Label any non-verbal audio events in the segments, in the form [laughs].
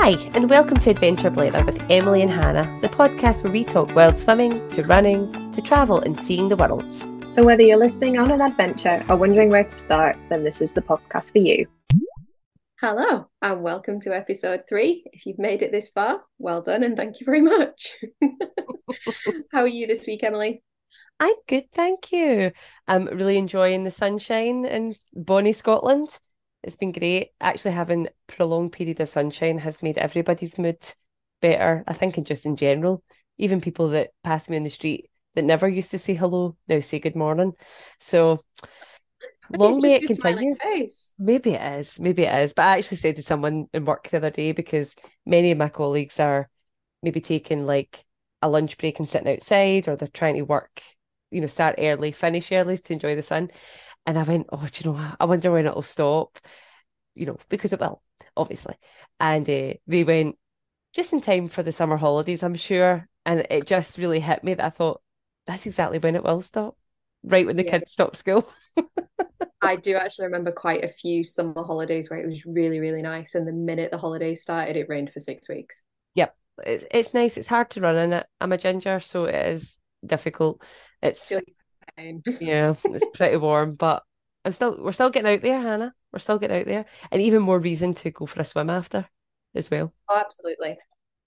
Hi, and welcome to Adventure Blether with Emily and Hannah, the podcast where we talk wild swimming, to running, to travel and seeing the world. So, whether you're listening on an adventure or wondering where to start, then this is the podcast for you. Hello, and welcome to episode three. If you've made it this far, well done, and thank you very much. [laughs] How are you this week, Emily? I'm good, thank you. I'm really enjoying the sunshine in Bonnie, Scotland. It's been great. Actually, having prolonged period of sunshine has made everybody's mood better. I think, and just in general, even people that pass me in the street that never used to say hello now say good morning. So [laughs] long may it continue. Maybe it is. Maybe it is. But I actually said to someone in work the other day because many of my colleagues are maybe taking like a lunch break and sitting outside, or they're trying to work, you know, start early, finish early to enjoy the sun. And I went, oh, do you know, I wonder when it'll stop, you know, because it will, obviously. And uh, they went just in time for the summer holidays, I'm sure. And it just really hit me that I thought, that's exactly when it will stop, right when the yeah. kids stop school. [laughs] I do actually remember quite a few summer holidays where it was really, really nice. And the minute the holidays started, it rained for six weeks. Yep. It's, it's nice. It's hard to run in it. I'm a ginger, so it is difficult. It's [laughs] yeah, it's pretty warm, but I'm still we're still getting out there, Hannah. We're still getting out there, and even more reason to go for a swim after as well. Oh, absolutely.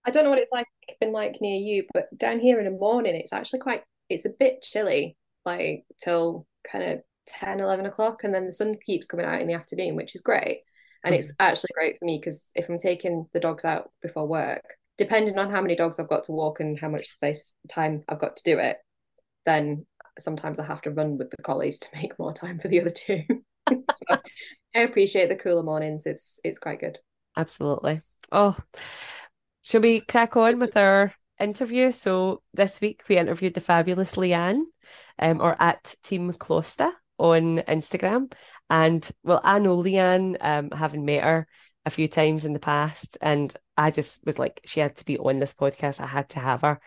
I don't know what it's like been like near you, but down here in the morning, it's actually quite. It's a bit chilly, like till kind of 10, 11 o'clock, and then the sun keeps coming out in the afternoon, which is great. And it's mm-hmm. actually great for me because if I'm taking the dogs out before work, depending on how many dogs I've got to walk and how much space time I've got to do it, then sometimes I have to run with the collies to [laughs] make more time for the other two. [laughs] so I appreciate the cooler mornings. It's it's quite good. Absolutely. Oh, shall we crack on with our interview? So this week we interviewed the fabulous Leanne, um, or at Team Chlosta on Instagram. And well, I know Leanne, um, having met her a few times in the past, and I just was like, she had to be on this podcast. I had to have her.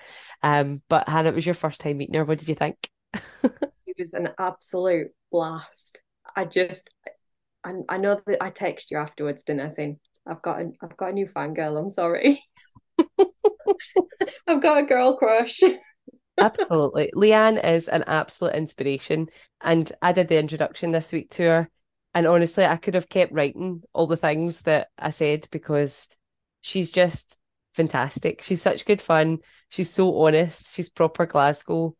Um, but Hannah, it was your first time meeting her. What did you think? [laughs] it was an absolute blast. I just, I, I know that I text you afterwards, didn't I? Saying I've got a, I've got a new fangirl. I'm sorry. [laughs] I've got a girl crush. Absolutely. Leanne is an absolute inspiration. And I did the introduction this week to her. And honestly, I could have kept writing all the things that I said because she's just fantastic. She's such good fun. She's so honest. She's proper Glasgow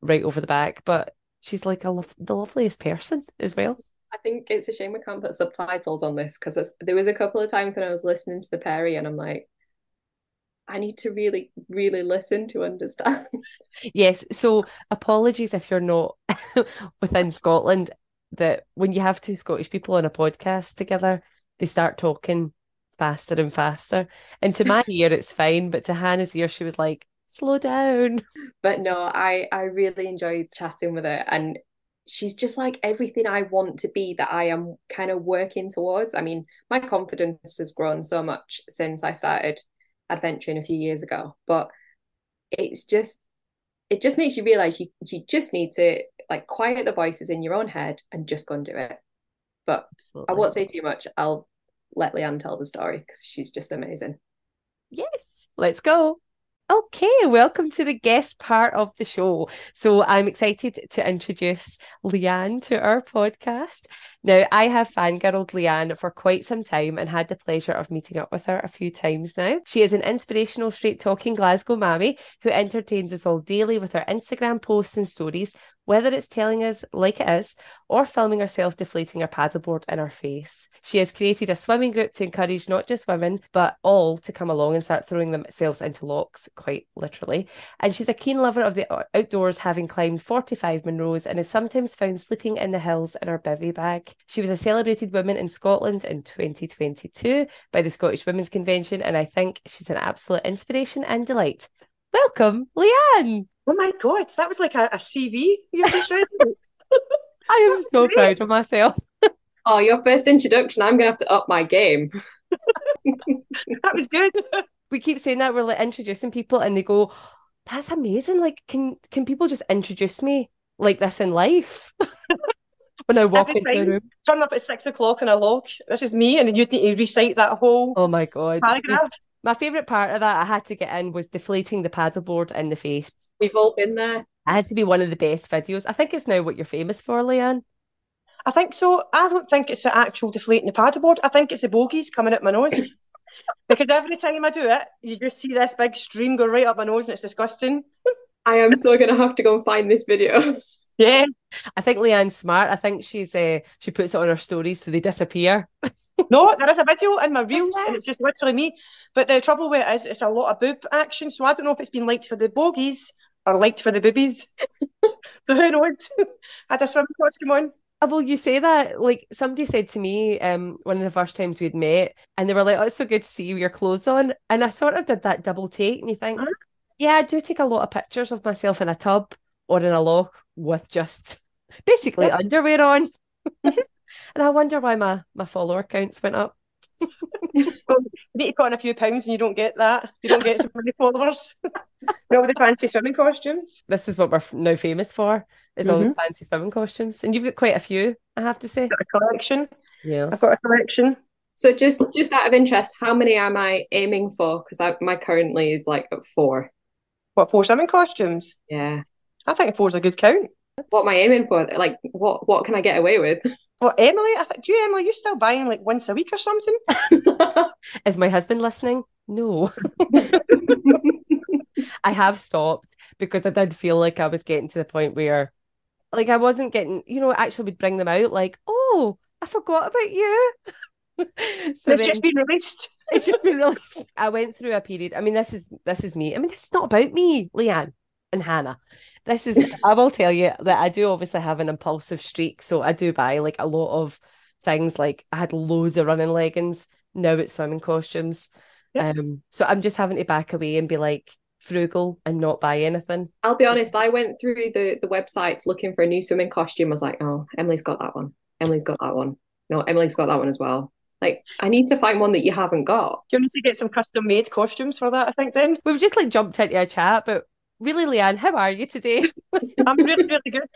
right over the back, but she's like a lo- the loveliest person as well. I think it's a shame we can't put subtitles on this because there was a couple of times when I was listening to the Perry and I'm like, I need to really, really listen to understand. [laughs] Yes. So apologies if you're not [laughs] within Scotland, that when you have two Scottish people on a podcast together, they start talking faster and faster. And to my [laughs] ear, it's fine. But to Hannah's ear, she was like, slow down. [laughs] But no, I I really enjoyed chatting with her and she's just like everything I want to be that I am kind of working towards. I mean, my confidence has grown so much since I started adventuring a few years ago, but it's just it just makes you realize you you just need to like quiet the voices in your own head and just go and do it. But Absolutely. I won't say too much. I'll let Leanne tell the story because she's just amazing. Yes, let's go. Okay, welcome to the guest part of the show. So I'm excited to introduce Leanne to our podcast. Now, I have fangirled Leanne for quite some time and had the pleasure of meeting up with her a few times now. She is an inspirational, straight talking Glasgow mammy who entertains us all daily with her Instagram posts and stories, whether it's telling us like it is or filming herself deflating her paddleboard in our face. She has created a swimming group to encourage not just women, but all to come along and start throwing themselves into lochs, quite literally. And she's a keen lover of the outdoors, having climbed 45 Munros and is sometimes found sleeping in the hills in her bivy bag. She was a celebrated woman in Scotland in 2022 by the Scottish Women's Convention, and I think she's an absolute inspiration and delight. Welcome, Leanne. Oh my god, that was like a, a CV you just read. [laughs] I am so proud of myself. [laughs] Oh, your first introduction. I'm gonna have to up my game. [laughs] that was good. We keep saying that we're like introducing people, and they go, "That's amazing! Like, can can people just introduce me like this in life?" when I walk Every into a room, turn up at six o'clock and I log. This is me, and you'd need to recite that whole. Oh my god! Paragraph. My favourite part of that I had to get in was deflating the paddleboard in the face. We've all been there. It had to be one of the best videos. I think it's now what you're famous for, Leanne. I think so. I don't think it's the actual deflating the paddleboard. I think it's the bogies coming out my nose. [laughs] because every time I do it, you just see this big stream go right up my nose and it's disgusting. [laughs] I am so gonna have to go and find this video. [laughs] Yeah. I think Leanne's smart. I think she's uh, she puts it on her stories so they disappear. [laughs] No, there is a video in my reels and it's just literally me. But the trouble with it is it's a lot of boob action. So I don't know if it's been liked for the bogies or liked for the boobies. [laughs] so who knows? I [laughs] had a swimming costume on. Uh, Well, you say that like somebody said to me um one of the first times we'd met, and they were like, "Oh, it's so good to see you with your clothes on," and I sort of did that double take, and you think, Huh? yeah, I do take a lot of pictures of myself in a tub or in a loch with just basically Yeah. underwear on, [laughs] mm-hmm. and I wonder why my my follower counts went up. You need to put on a few pounds and you don't get that. You don't get so many [laughs] followers. [laughs] With the fancy swimming costumes. This is what we're now famous for: is all the mm-hmm. fancy swimming costumes, and you've got quite a few, I have to say. I've got a collection. Yeah. I've got a collection. So just just out of interest, how many am I aiming for? Because my currently is like at four. What, four swimming costumes? Yeah. I think four's a good count. What am I aiming for? Like what what can I get away with? Well, Emily, I think, do you, Emily, you're still buying like once a week or something? [laughs] Is my husband listening? No. [laughs] I have stopped because I did feel like I was getting to the point where, like, I wasn't getting, you know, actually would bring them out like, oh, I forgot about you. [laughs] so it's then just been released. it's just been released. I went through a period. I mean, this is this is me. I mean, this is not about me, Leanne and Hannah. This is. I will tell you that I do obviously have an impulsive streak, so I do buy like a lot of things. Like I had loads of running leggings. Now it's swimming costumes. Yeah. Um, so I'm just having to back away and be like frugal and not buy anything. I'll be honest, I went through the the websites looking for a new swimming costume. I was like, oh, Emily's got that one. Emily's got that one. No, Emily's got that one as well. Like, I need to find one that you haven't got. You need to get some custom made costumes for that, I think, then. We've just like jumped into a chat, but really, Leanne, how are you today? [laughs] I'm really, really good.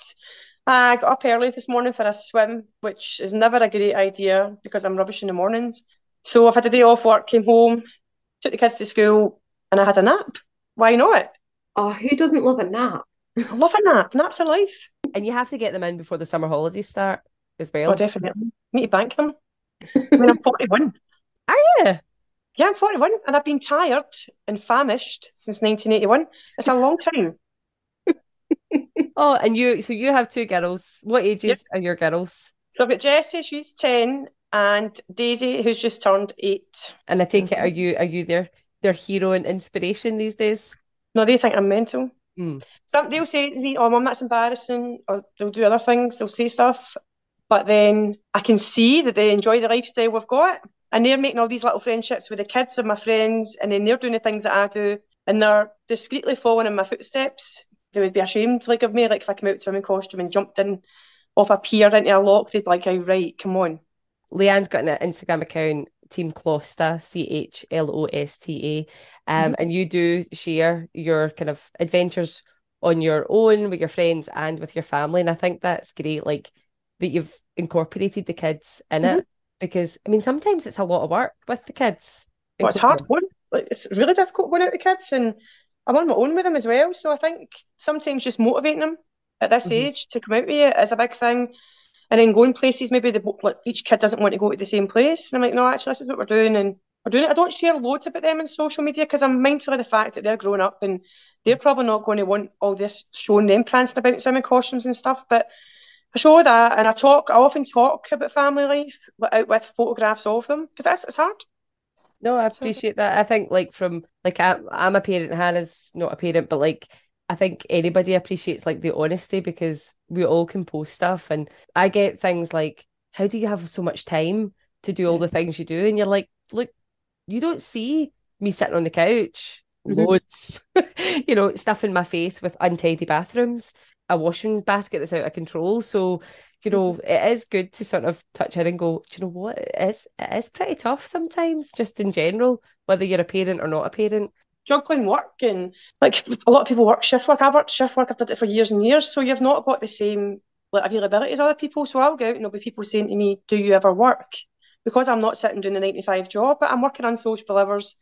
I got up early this morning for a swim, which is never a great idea because I'm rubbish in the mornings. So I've had a day off work, came home, took the kids to school, and I had a nap. Why not? Oh, who doesn't love a nap? I love a nap. Naps are life. and you have to get them in before the summer holidays start as well. Oh, definitely. Need to bank them. [laughs] I mean, I'm 41. Are you? Yeah, I'm 41, and I've been tired and famished since 1981. It's a long time. [laughs] Oh, and you, so you have two girls. What ages are your girls? So I've got Jessie, she's 10, and Daisy, who's just turned eight. And I take it, are you are you their their hero and inspiration these days? No, they think I'm mental. Mm. Some they'll say to me, "Oh, mum, that's embarrassing," or they'll do other things. They'll say stuff, but then I can see that they enjoy the lifestyle we've got, and they're making all these little friendships with the kids of my friends, and then they're doing the things that I do, and they're discreetly following in my footsteps. They would be ashamed, like of me, like if I came out to them swimming costume and jumped in off a pier into a loch, they'd be like, "Oh, right, come on." Leanne's got an Instagram account, Team Chlosta, C H L O S T A, um, and you do share your kind of adventures on your own with your friends and with your family, and I think that's great. Like that you've incorporated the kids in it because I mean sometimes it's a lot of work with the kids. Well, it's hard going. Like, it's really difficult going out with kids, and I'm on my own with them as well. So I think sometimes just motivating them at this Mhm. age to come out with it is a big thing. And then going places, maybe the like each kid doesn't want to go to the same place. And I'm like, no, actually, this is what we're doing, and we're doing it. I don't share loads about them on social media because I'm mindful of the fact that they're growing up and they're probably not going to want all this showing them prancing about in swimming costumes and stuff. But I show that, and I talk. I often talk about family life without with photographs of them because that's it's hard. No, I appreciate that. I think like from like I, I'm a parent, Hannah's not a parent, but like I think anybody appreciates like the honesty because we all can post stuff, and I get things like, "How do you have so much time to do all the things you do?" And you're like, "Look, you don't see me sitting on the couch, Mhm. loads, [laughs] you know, stuff in my face with untidy bathrooms, a washing basket that's out of control." So you know, mm-hmm. it is good to sort of touch in and go, do you know what? It is it is pretty tough sometimes, just in general, whether you're a parent or not a parent. juggling work and like a lot of people work shift work. I've worked shift work, I've done it for years and years. So you've not got the same like availability as other people. So I'll go out and there'll be people saying to me, Do you ever work? Because I'm not sitting doing a nine to five job, but I'm working on social hours.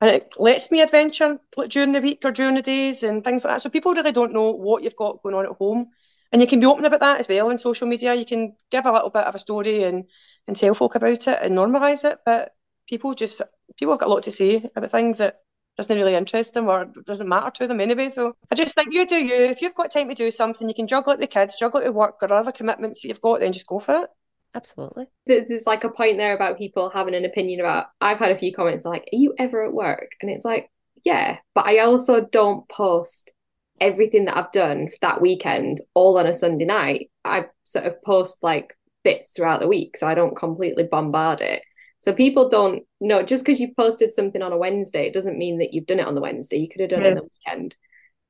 And it lets me adventure during the week or during the days and things like that. So people really don't know what you've got going on at home. And you can be open about that as well on social media. You can give a little bit of a story and, and tell folk about it and normalise it. But people just people have got a lot to say about things that doesn't really interest them or doesn't matter to them anyway. So I just think you do you. If you've got time to do something, you can juggle it with kids, juggle it with work or other commitments that you've got, then just go for it. Absolutely. There's like a point there about people having an opinion about. I've had a few comments like, "Are you ever at work?" And it's like, yeah, but I also don't post everything that I've done for that weekend all on a Sunday night. I sort of post like bits throughout the week, so I don't completely bombard it. So people don't know just because you posted something on a Wednesday, it doesn't mean that you've done it on the Wednesday. You could have done yeah. it on the weekend.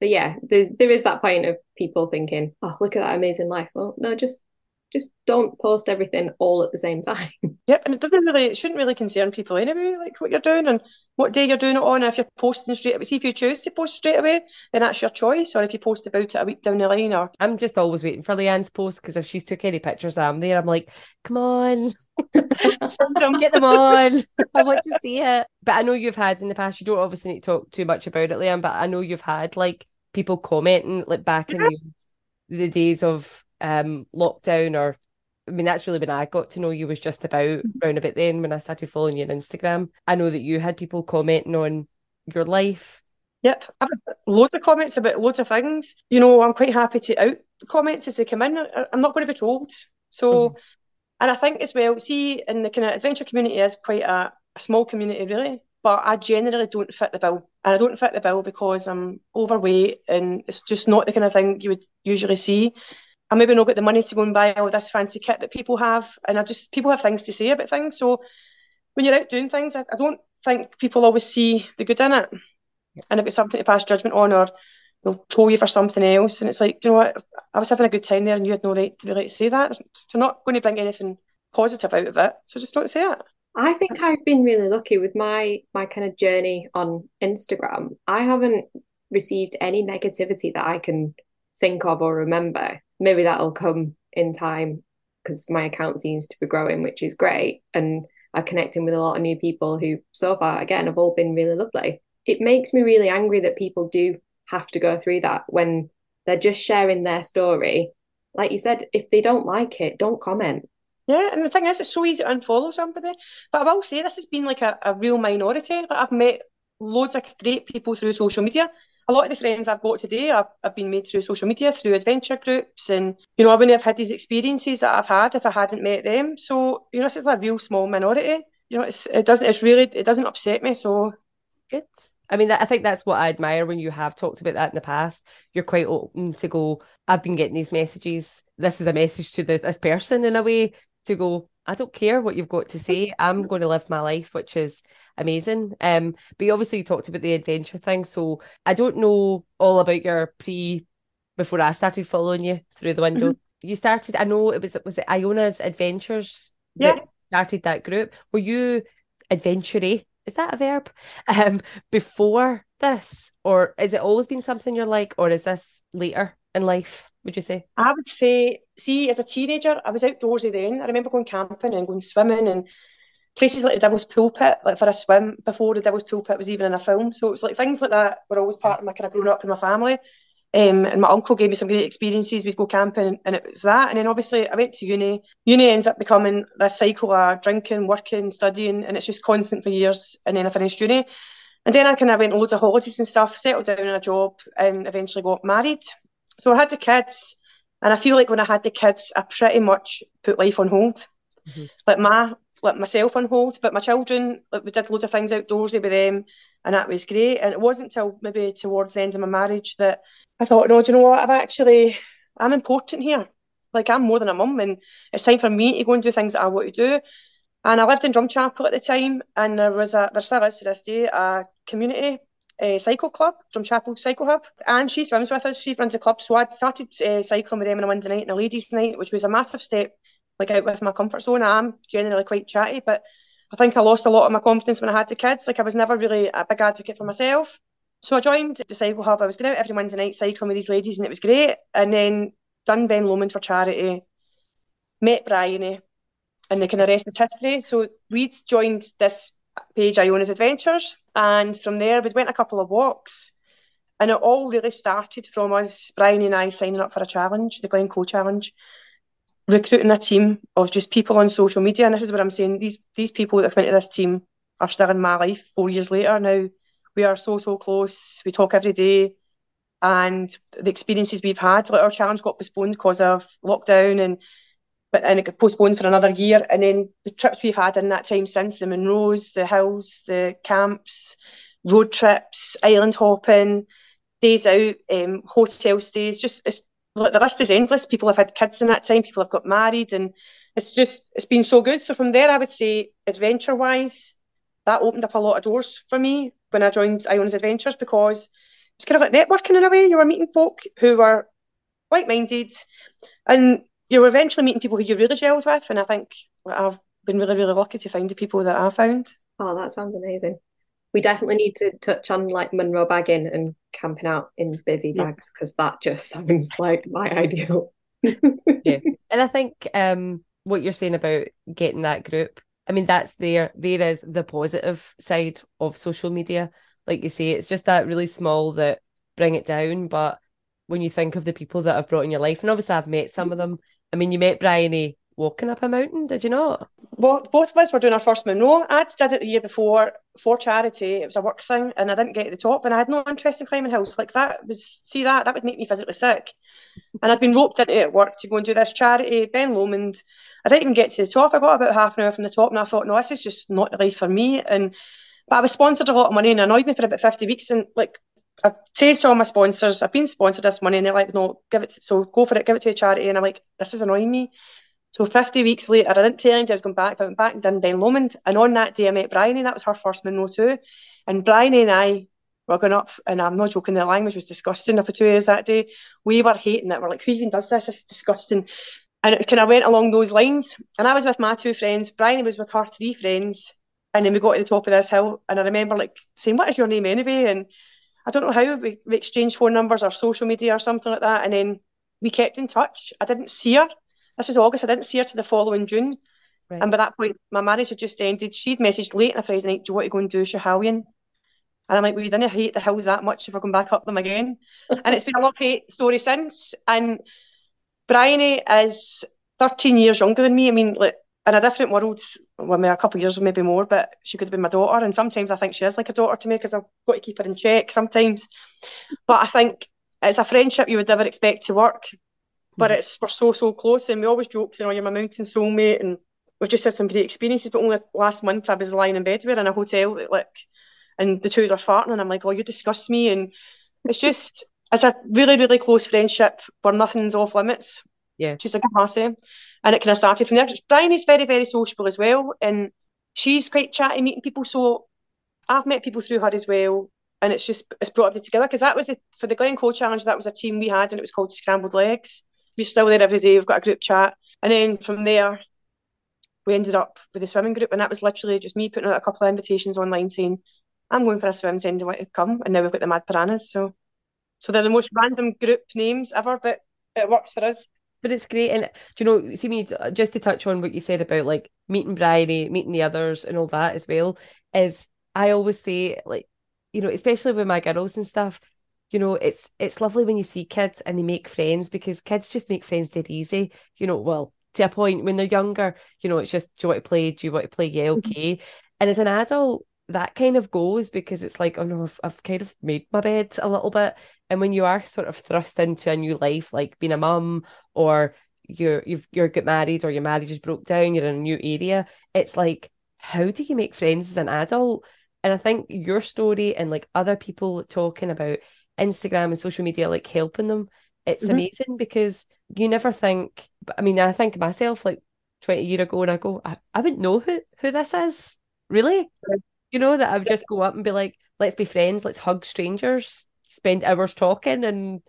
But yeah, there's there is that point of people thinking, "Oh, look at that amazing life." Well, no, just just don't post everything all at the same time. [laughs] Yep, and it doesn't really, it shouldn't really concern people anyway, like what you're doing and what day you're doing it on. if you're posting straight away, see if you choose to post straight away, then that's your choice. Or if you post about it a week down the line, or I'm just always waiting for Leanne's post because if she's took any pictures, I'm there. I'm like, come on, [laughs] [laughs] get them on. I want to see it. But I know you've had in the past. You don't obviously need to talk too much about it, Leanne. But I know you've had like people commenting like back in the, the days of um lockdown or I mean, that's really when I got to know you was just about mm-hmm. round about then when I started following you on Instagram. I know that you had people commenting on your life. Yep, I've had loads of comments about loads of things. You know, I'm quite happy to out comments as they come in. I'm not going to be told. So, mm-hmm. and I think as well, see, in the kind of adventure community is quite a, a small community, really. But I generally don't fit the bill. And I don't fit the bill because I'm overweight and it's just not the kind of thing you would usually see. I maybe not got the money to go and buy all this fancy kit that people have, and I just people have things to say about things. So when you're out doing things, I, I don't think people always see the good in it, and if it's something to pass judgment on, or they'll troll you for something else, and it's like, you know what, I was having a good time there, and you had no right to really say that. They're not going to bring anything positive out of it, so just don't say it. I think I've been really lucky with my my kind of journey on Instagram. I haven't received any negativity that I can think of or remember maybe that'll come in time because my account seems to be growing, which is great. And I'm connecting with a lot of new people who, so far, again, have all been really lovely. It makes me really angry that people do have to go through that when they're just sharing their story. Like you said, if they don't like it, don't comment. Yeah, and the thing is, it's so easy to unfollow somebody. But I will say this has been like a, a real minority. Like I've met loads of great people through social media a lot of the friends I've got today have, have been made through social media, through adventure groups, and you know I wouldn't have had these experiences that I've had if I hadn't met them. So you know, this is a real small minority. You know, it doesn't it's really it doesn't upset me. So good. I mean, I think that's what I admire when you have talked about that in the past. You're quite open to go. I've been getting these messages. This is a message to the, this person in a way to go. I don't care what you've got to say. I'm [laughs] going to live my life, which is amazing. Um, but you obviously talked about the adventure thing. So I don't know all about your pre before I started following you through the window. Mm-hmm. You started, I know it was was it Iona's Adventures yeah. that started that group. Were you adventure Is that a verb? [laughs] Um, before this? Or is it always been something you're like, or is this later in life? Would you say? I would say, see, as a teenager, I was outdoorsy then. I remember going camping and going swimming and places like the Devil's Pulpit, like for a swim before the Devil's Pulpit was even in a film. So it was like things like that were always part of my kind of growing up in my family. Um, and my uncle gave me some great experiences. We'd go camping, and it was that. And then obviously, I went to uni. Uni ends up becoming this cycle of drinking, working, studying, and it's just constant for years. And then I finished uni. And then I kind of went on loads of holidays and stuff, settled down in a job, and eventually got married. So I had the kids, and I feel like when I had the kids, I pretty much put life on hold, mm-hmm. like my like myself on hold. But my children, like we did loads of things outdoorsy with them, and that was great. And it wasn't until maybe towards the end of my marriage that I thought, no, do you know what? I'm actually I'm important here. Like I'm more than a mum, and it's time for me to go and do things that I want to do. And I lived in Drumchapel at the time, and there was a there still is to this day a community uh, cycle club Drumchapel Cycle Hub, and she swims with us. She runs a club, so I started uh, cycling with them on a Wednesday night and a ladies' night, which was a massive step, like out with my comfort zone. I'm generally quite chatty, but I think I lost a lot of my confidence when I had the kids. Like I was never really a big advocate for myself. So I joined the cycle hub. I was going out every Wednesday night cycling with these ladies, and it was great. And then done Ben Lomond for charity, met Bryony, and the kind of rest is history. So we'd joined this page Iona's Adventures. And from there, we went a couple of walks. And it all really started from us, Bryony and I, signing up for a challenge, the Glencoe Challenge, recruiting a team of just people on social media. And this is what I'm saying these these people that have come into this team are still in my life four years later now. We are so, so close. We talk every day. And the experiences we've had, like our challenge got postponed because of lockdown and but and it got postponed for another year. And then the trips we've had in that time since the Munros, the hills, the camps, road trips, island hopping, days out, um, hotel stays, just it's like the list is endless. People have had kids in that time, people have got married, and it's just it's been so good. So from there, I would say adventure wise, that opened up a lot of doors for me when I joined Iona's Adventures because it's kind of like networking in a way. You were meeting folk who were like minded, and you were eventually meeting people who you really gelled with. And I think I've been really, really lucky to find the people that I found. Oh, that sounds amazing. We definitely need to touch on like Munro bagging and camping out in bivy bags because yeah. that just [laughs] sounds like my ideal. yeah, [laughs] and I think um, what you're saying about getting that group, I mean, that's there. There is the positive side of social media. Like you say, it's just that really small that bring it down. But when you think of the people that I've brought in your life, and obviously I've met some of them. I mean, you met Bryony walking up a mountain, did you not? Well, both of us were doing our first Munro. I'd did it the year before for charity. It was a work thing, and I didn't get to the top. And I had no interest in climbing hills. Like that was see that that would make me physically sick. And I'd been roped into it at work to go and do this charity, Ben Lomond. I didn't even get to the top. I got about half an hour from the top, and I thought, no, this is just not the life for me. And but I was sponsored a lot of money, and annoyed me for about fifty weeks. And like I say to all my sponsors, I've been sponsored this money, and they're like, no, give it. To, so go for it, give it to a charity. And I'm like, this is annoying me. So 50 weeks later, I didn't tell anybody I was going back. I went back and done Ben Lomond. And on that day, I met Bryony. That was her first Munro too. And Bryony and I were going up, and I'm not joking, the language was disgusting up for two years that day. We were hating it. We're like, who even does this? This is disgusting. And it kind of went along those lines. And I was with my two friends. Bryony was with her three friends. And then we got to the top of this hill. And I remember like saying, What is your name anyway? And I don't know how we, we exchanged phone numbers or social media or something like that. And then we kept in touch. I didn't see her this was August. I didn't see her to the following June. Right. And by that point, my marriage had just ended. She'd messaged late on a Friday night, Do you want to go and do Schiehallion? And I'm like, We didn't hate the hills that much if we're going back up them again. [laughs] and it's been a love hate story since. And Bryony is 13 years younger than me. I mean, like, in a different world, well, maybe a couple of years, maybe more, but she could have been my daughter. And sometimes I think she is like a daughter to me because I've got to keep her in check sometimes. But I think it's a friendship you would never expect to work but mm-hmm. it's we're so so close, and we always joke, you know, you're my mountain soulmate, and we've just had some great experiences. But only last month I was lying in bed with her in a hotel, like, and the two were farting, and I'm like, oh, you disgust me, and it's just it's a really really close friendship where nothing's off limits. Yeah, she's a good lassie, and it kind of started from there. Bryony is very very sociable as well, and she's quite chatty, meeting people. So I've met people through her as well, and it's just it's brought everybody together because that was a, for the Glencoe challenge. That was a team we had, and it was called Scrambled Legs we're still there every day. We've got a group chat. And then from there, we ended up with the swimming group. And that was literally just me putting out a couple of invitations online saying, I'm going for a swim, send want to come. And now we've got the Mad Piranhas. So so they're the most random group names ever, but it works for us. But it's great. And do you know, see me just to touch on what you said about like meeting Bryony, meeting the others and all that as well, is I always say, like, you know, especially with my girls and stuff, you know it's it's lovely when you see kids and they make friends because kids just make friends dead easy you know well to a point when they're younger you know it's just do you want to play do you want to play yeah mm-hmm. okay and as an adult that kind of goes because it's like oh no I've, I've kind of made my bed a little bit and when you are sort of thrust into a new life like being a mum or you're you've you're get married or your marriage is broke down you're in a new area it's like how do you make friends as an adult and I think your story and like other people talking about Instagram and social media like helping them, it's mm-hmm. amazing because you never think. I mean, I think myself like twenty year ago, and I go, I, I wouldn't know who who this is really. You know that I would just go up and be like, let's be friends, let's hug strangers, spend hours talking, and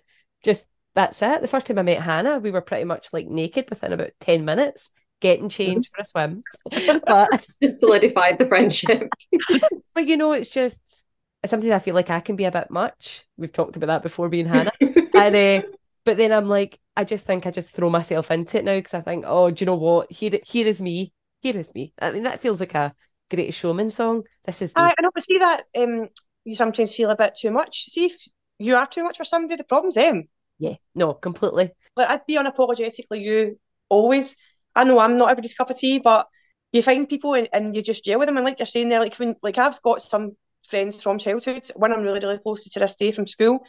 just that's it. The first time I met Hannah, we were pretty much like naked within about ten minutes getting changed for a swim. [laughs] but just solidified the friendship. [laughs] [laughs] but you know, it's just sometimes I feel like I can be a bit much. We've talked about that before, being Hannah. and uh, but then I'm like, I just think I just throw myself into it now because I think, oh, do you know what? Here, here is me. Here is me. I mean, that feels like a Greatest Showman song. This is. I, I know, but see that um, you sometimes feel a bit too much. See, if you are too much for somebody, the problem's them. Yeah, no, completely. Like I'd be unapologetically you always. I know I'm not everybody's cup of tea, but you find people and, and you just deal with them. And like you're saying there, like when like I've got some friends from childhood, one I'm really, really close to to this day from school.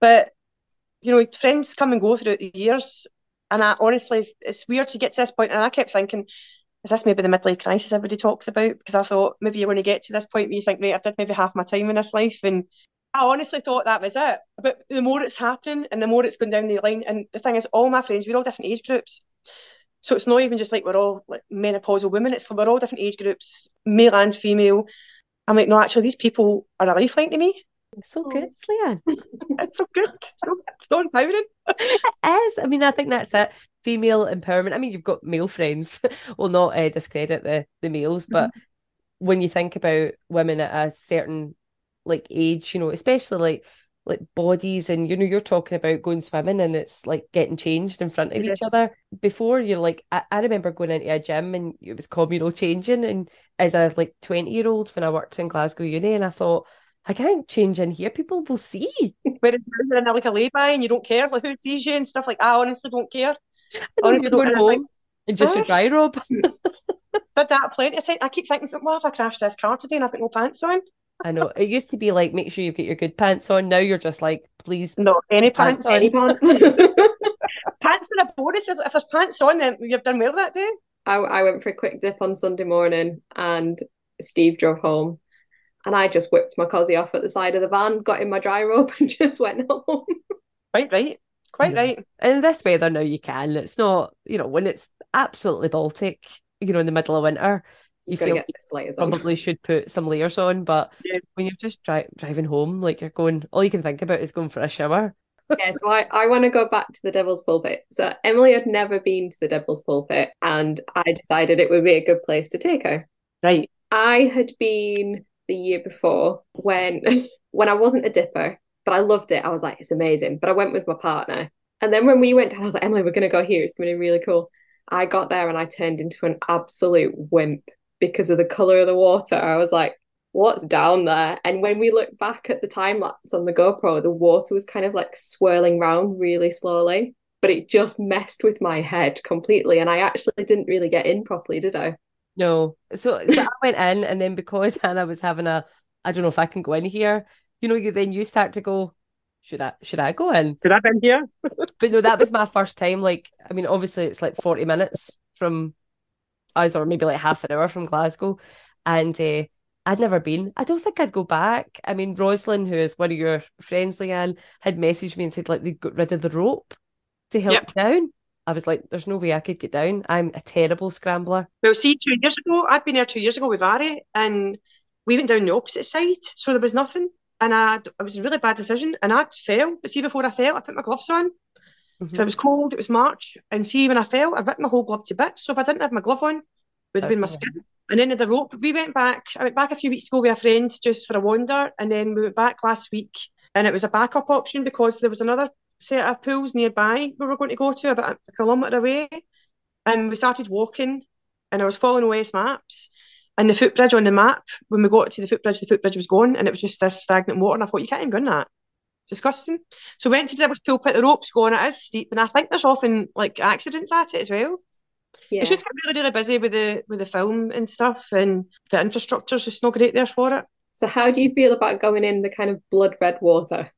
But you know, friends come and go throughout the years. And I honestly it's weird to get to this point and I kept thinking, is this maybe the midlife crisis everybody talks about? Because I thought maybe you're going to get to this point where you think, right, I've done maybe half my time in this life. And I honestly thought that was it. But the more it's happening and the more it's going down the line, and the thing is, all my friends, we're all different age groups. So it's not even just like we're all like menopausal women, it's we're all different age groups, male and female. I'm like, no, actually, these people are a lifeline to me. It's so oh. good, Leanne. [laughs] it's so good. So, so empowering. [laughs] it is. I mean, I think that's it. Female empowerment. I mean, you've got male friends. [laughs] will not uh, discredit the the males, but mm-hmm. when you think about women at a certain like age, you know, especially like like bodies and you know you're talking about going swimming and it's like getting changed in front of yeah. each other before you're like I, I remember going into a gym and it was communal changing and as a like 20 year old when I worked in Glasgow uni and I thought I can't change in here people will see whereas you're in like a lay-by and you don't care like who sees you and stuff like I honestly don't care I honestly don't home like, and just a dry robe did that plenty of time I keep thinking well, if I crashed this car today and I've got no pants on I know it used to be like make sure you get your good pants on. Now you're just like, please, no any pants, pants any pants. [laughs] [laughs] pants in a bonus. If, if there's pants on, then you've done well that day. I, I went for a quick dip on Sunday morning, and Steve drove home, and I just whipped my cosy off at the side of the van, got in my dry robe, [laughs] and just went home. Quite right, quite right. And in this weather now you can. It's not, you know, when it's absolutely Baltic, you know, in the middle of winter, you feel get six layers probably on. should put some layers on. But yeah. when you're just dri- driving home, like you're going, all you can think about is going for a shower. yeah, so I, I want to go back to the Devil's Pulpit. So Emily had never been to the Devil's Pulpit, and I decided it would be a good place to take her. Right. I had been the year before when [laughs] when I wasn't a dipper, but I loved it. I was like, it's amazing. But I went with my partner. And then when we went down, I was like, Emily, we're gonna go here. It's gonna be really cool. I got there and I turned into an absolute wimp because of the color of the water. I was like, what's down there? And when we look back at the time lapse on the GoPro, the water was kind of like swirling round really slowly, but it just messed with my head completely. And I actually didn't really get in properly, did I? No. So, so I went in, and then because [laughs] Hannah was having a, I don't know if I can go in here, you know, you then you start to go, should I should I go in? Should I been here? [laughs] but no, that was my first time. Like, I mean, obviously it's like 40 minutes from us or maybe like half an hour from Glasgow. And uh, I'd never been. I don't think I'd go back. I mean, Roslyn, who is one of your friends, Leanne, had messaged me and said like they got rid of the rope to help yep. down. I was like, there's no way I could get down. I'm a terrible scrambler. Well, see, two years ago, I'd been there two years ago with Ari, and we went down the opposite side, so there was nothing. And I, it was a really bad decision, and I fell. But see, before I fell, I put my gloves on, Mm-hmm. So it was cold, it was March, and see when I fell, I ripped my whole glove to bits. So if I didn't have my glove on, it would have been my skin. And then the rope, we went back. I went back a few weeks ago with a friend just for a wander, and then we went back last week, and it was a backup option because there was another set of pools nearby we were going to go to about a kilometre away, and we started walking, and I was following OS maps, and the footbridge on the map when we got to the footbridge, the footbridge was gone, and it was just this stagnant water, and I thought you can't even go in that disgusting. So we went to the Devil's Pulpit, the ropes going, it is steep, and I think there's often like accidents at it as well. Yeah. It's just really, really busy with the with the film and stuff, and the infrastructure's just not great there for it. So how do you feel about going in the kind of blood red water?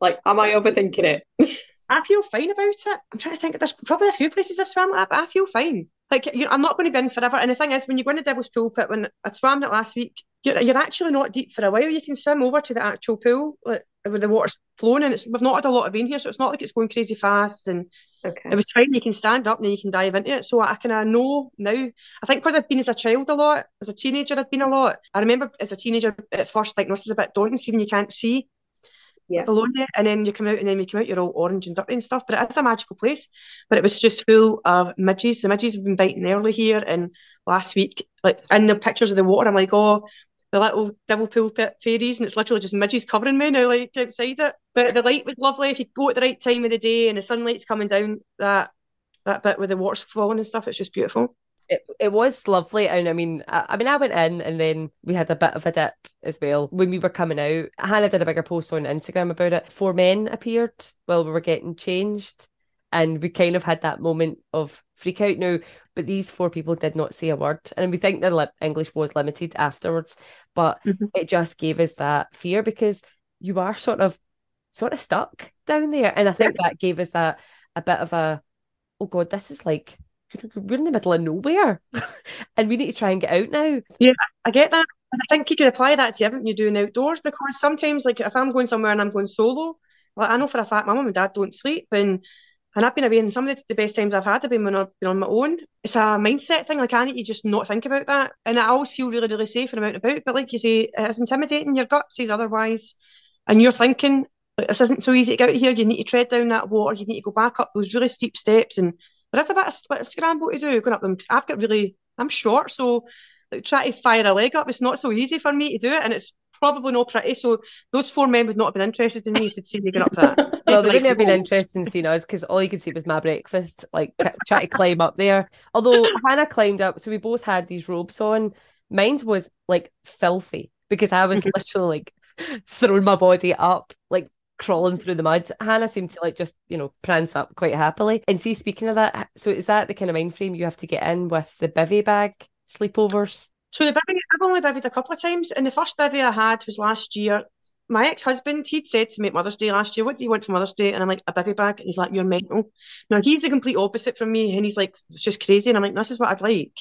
Like, am I overthinking it? [laughs] I feel fine about it. I'm trying to think. There's probably a few places I've swam at, but I feel fine. Like, you know, I'm not going to be in forever. And the thing is, when you go in the Devil's Pulpit, when I swam it last week, you're, you're actually not deep for a while. You can swim over to the actual pool, like, where the water's flowing and it's we've not had a lot of rain here, so it's not like it's going crazy fast and okay. it was fine. You can stand up and you can dive into it. So I kind of know now. I think because I've been as a child a lot, as a teenager I've been a lot. I remember as a teenager at first like this is a bit daunting, see when you can't see yeah. below you, and then you come out and then you come out, you're all orange and dirty and stuff. But it is a magical place. But it was just full of midges. The midges have been biting early here and last week, like in the pictures of the water, I'm like, oh, the little devil pulpit fairies, and it's literally just midges covering me now, like outside it. But the light was lovely if you go at the right time of the day and the sunlight's coming down that that bit where the water's falling and stuff. It's just beautiful. It, it was lovely. And I mean, I, I, mean, I went in and then we had a bit of a dip as well when we were coming out. Hannah did a bigger post on Instagram about it. Four men appeared while we were getting changed. And we kind of had that moment of freak out now, but these four people did not say a word. And we think their li- English was limited afterwards, but mm-hmm. it just gave us that fear because you are sort of sort of stuck down there. And I think that gave us that a bit of a, oh God, this is like we're in the middle of nowhere [laughs] and we need to try and get out now. Yeah, I get that. And I think you could apply that to everything you're doing outdoors because sometimes, like, if I'm going somewhere and I'm going solo, like, I know for a fact my mum and dad don't sleep and and I've been away and some of the, the best times I've had have been when I've been on my own. It's a mindset thing. Like I need to just not think about that. And I always feel really, really safe when I'm out and about. But like you say, it's intimidating. Your gut says otherwise. And you're thinking, this isn't so easy to get out here. You need to tread down that water. You need to go back up those really steep steps. And there is a bit of, of scramble to do going up them. I've got really, I'm short. So like, try to fire a leg up, it's not so easy for me to do it. And it's probably not pretty. So those four men would not have been interested in me to see me get up that. [laughs] well, they wouldn't have been interested in seeing us because all you could see was my breakfast, like trying to climb up there. Although [laughs] Hannah climbed up, so we both had these robes on. Mine was like filthy because I was mm-hmm. literally like [laughs] throwing my body up, like crawling through the mud. Hannah seemed to like just, you know, prance up quite happily. And see, speaking of that, so is that the kind of mind frame you have to get in with the bivy bag sleepovers? So the bivy, I've only bivvied a couple of times, and the first bivy I had was last year. My ex-husband, he'd said to me Mother's Day last year, "What do you want for Mother's Day?" And I'm like, "A bivy bag." And he's like, "You're mental." Now he's the complete opposite from me, and he's like, "It's just crazy." And I'm like, "This is what I'd like."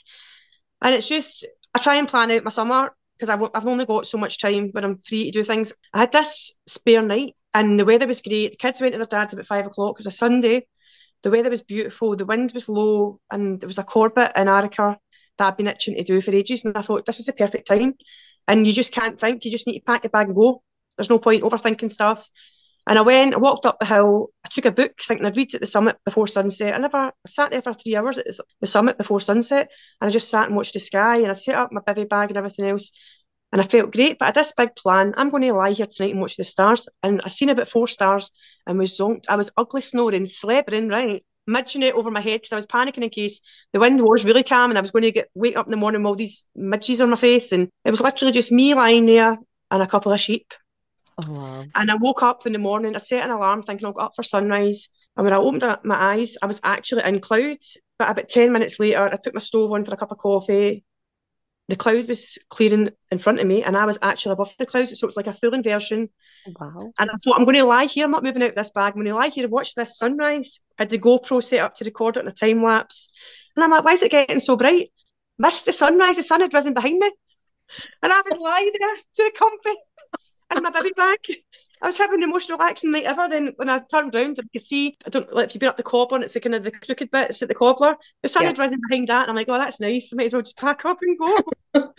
And it's just I try and plan out my summer because I've, I've only got so much time when I'm free to do things. I had this spare night and the weather was great. The kids went to their dad's about five o'clock. It was a Sunday. The weather was beautiful. The wind was low, and there was a corbett in Arrochar that I'd been itching to do for ages. And I thought, this is the perfect time. And you just can't think. You just need to pack your bag and go. There's no point overthinking stuff. And I went, I walked up the hill. I took a book, thinking I'd read it at the summit before sunset. I never I sat there for three hours at the summit before sunset, and I just sat and watched the sky. And I set up my bivy bag and everything else and I felt great. But I had this big plan. I'm going to lie here tonight and watch the stars. And I seen about four stars and was zonked. I was ugly snoring, slebering, right, midging it over my head because I was panicking in case the wind was really calm and I was going to get wake up in the morning with all these midges on my face. And it was literally just me lying there and a couple of sheep. Oh, wow. And I woke up in the morning. I set an alarm thinking I'll get up for sunrise. And when I opened up my eyes, I was actually in clouds. But about 10 minutes later, I put my stove on for a cup of coffee the cloud was clearing in front of me and I was actually above the clouds. So it was like a full inversion. Wow. And I thought, I'm going to lie here. I'm not moving out of this bag. I'm going to lie here and watch this sunrise. I had the GoPro set up to record it in a time lapse. And I'm like, why is it getting so bright? Missed the sunrise. The sun had risen behind me. And I was lying there too comfy in my bivy bag. I was having the most relaxing night ever. Then when I turned round, I could see, I don't like if you've been up the cobbler and it's the kind of the crooked bit, it's at the cobbler. The sun yeah. had risen behind that. And I'm like, oh, that's nice. I might as well just pack up and go. [laughs]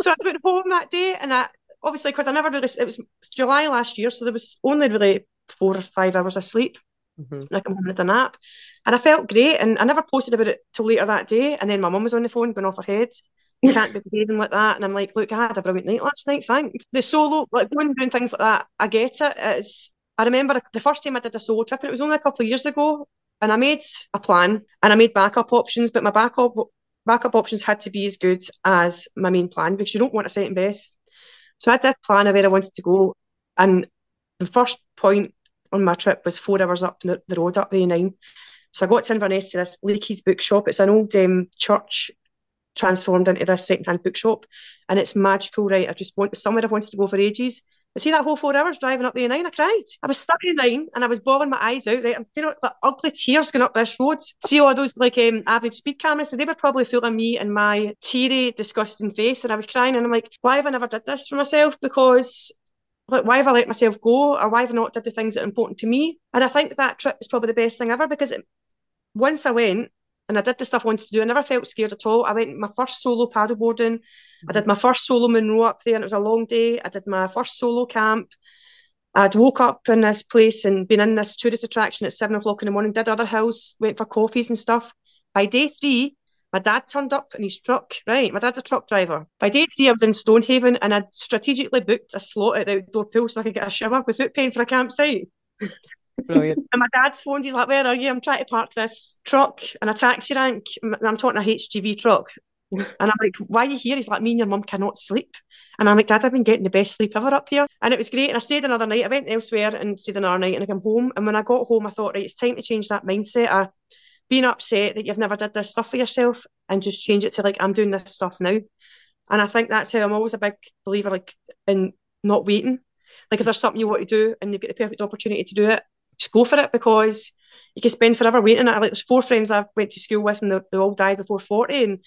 so I went home that day and I obviously because I never really it was July last year, so there was only really four or five hours of sleep. Mm-hmm. And I come home and a nap. And I felt great. And I never posted about it till later that day. And then my mum was on the phone going off her head you can't be behaving like that. And I'm like, look, I had a brilliant night last night, thanks. The solo, like going doing things like that, I get it. It's I remember the first time I did a solo trip, and it was only a couple of years ago, and I made a plan and I made backup options, but my backup backup options had to be as good as my main plan because you don't want a second best. So I had this plan of where I wanted to go, and the first point on my trip was four hours up the, the road up the A9. So I got to Inverness to this Leakey's bookshop. It's an old um, church transformed into this second-hand bookshop, and it's magical, right? I just want somewhere I wanted to go for ages. I see that whole four hours driving up the A9, I cried. I was stuck in 9 and I was bawling my eyes out, right? I'm know, like ugly tears going up this road. See all those like um, average speed cameras, so they were probably fooling me and my teary, disgusting face. And I was crying and I'm like, why have I never did this for myself? Because like why have I let myself go or why have I not did the things that are important to me? And I think that trip is probably the best thing ever because it, once I went, and I did the stuff I wanted to do. I never felt scared at all. I went my first solo paddleboarding. Mm-hmm. I did my first solo Munro up there, and it was a long day. I did my first solo camp. I'd woke up in this place and been in this tourist attraction at seven o'clock in the morning, did other hills, went for coffees and stuff. By day three, my dad turned up in his truck, right? My dad's a truck driver. By day three, I was in Stonehaven and I'd strategically booked a slot at the outdoor pool so I could get a shower without paying for a campsite. Brilliant. And my dad's phoned, he's like, Where are you? I'm trying to park this truck in a taxi rank. And I'm talking a HGV truck. and I'm like, Why are you here? He's like, Me and your mum cannot sleep. And I'm like, Dad, I've been getting the best sleep ever up here. And it was great. And I stayed another night. I went elsewhere and stayed another night and I came home. And when I got home, I thought, right, it's time to change that mindset of being upset that you've never did this stuff for yourself and just change it to like, I'm doing this stuff now. And I think that's how I'm always a big believer, like in not waiting. Like if there's something you want to do and you've got the perfect opportunity to do it, just go for it because you can spend forever waiting. Like there's four friends I went to school with and they, they all died before 40. And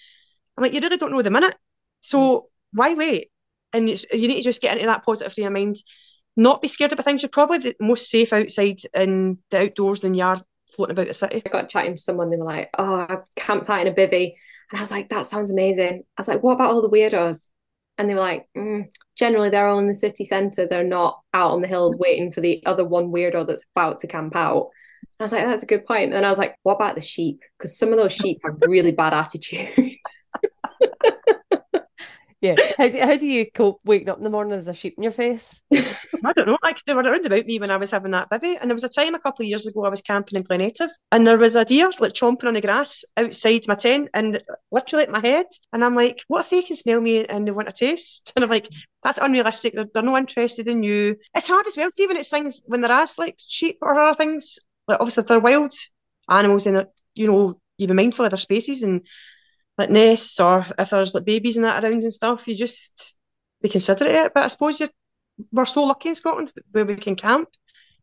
I'm like, you really don't know the minute. So why wait? And you need to just get into that positive frame of mind. Not be scared about things. You're probably the most safe outside in the outdoors than you are floating about the city. I got chatting to someone, they were like, Oh, I camped out in a bivvy. And I was like, That sounds amazing. I was like, What about all the weirdos? And they were like, mm, Generally, they're all in the city centre. They're not out on the hills waiting for the other one weirdo that's about to camp out. I was like, That's a good point. And I was like, What about the sheep? Because some of those sheep have really bad attitude. [laughs] yeah. How do, how do you cope waking up in the morning as a sheep in your face? [laughs] I don't know. Like they were around about me when I was having that baby. And there was a time a couple of years ago I was camping in Glen Etive and there was a deer like chomping on the grass outside my tent and literally at my head. And I'm like, what if they can smell me and they want a taste? [laughs] And I'm like, that's unrealistic. They're, they're not interested in you. It's hard as well. See when it's things when they're like sheep or other things, like obviously they're wild animals and you know, you be mindful of their spaces and like nests or if there's like babies and that around and stuff, you just be considerate of it. But I suppose you're we're so lucky in Scotland where we can camp.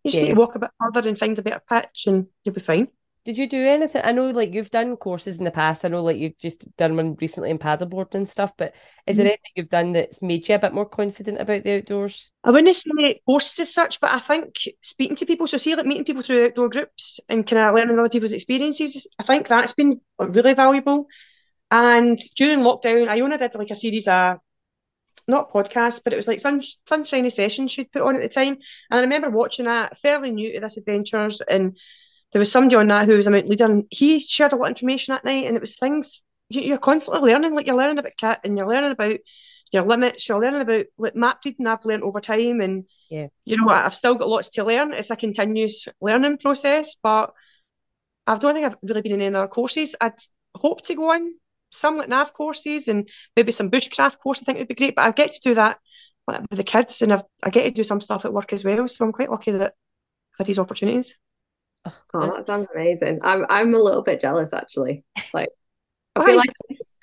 You just yeah. need to walk a bit further and find a better pitch and you'll be fine. Did you do anything? I know like you've done courses in the past. I know like you've just done one recently in paddleboard and stuff, but is there mm. anything you've done that's made you a bit more confident about the outdoors? I wouldn't say courses as such, but I think speaking to people, so see like meeting people through outdoor groups and kind of learning other people's experiences, I think that's been really valuable. And during lockdown, I only did like a series of not podcast, but it was like sun, sunshiny sessions she'd put on at the time. And I remember watching that, fairly new to this adventures, and there was somebody on that who was a mountain leader, and he shared a lot of information that night, and it was things you're constantly learning, like you're learning about cat and you're learning about your limits, you're learning about like map reading I've learned over time, and yeah, you know I've still got lots to learn. It's a continuous learning process, but I don't think I've really been in any other courses. I'd hope to go on some like nav courses and maybe some bushcraft course. I think would be great. But I get to do that with the kids, and I've, I get to do some stuff at work as well. So I'm quite lucky that I've had these opportunities. Oh, that sounds amazing. I'm I'm a little bit jealous actually. Like I feel like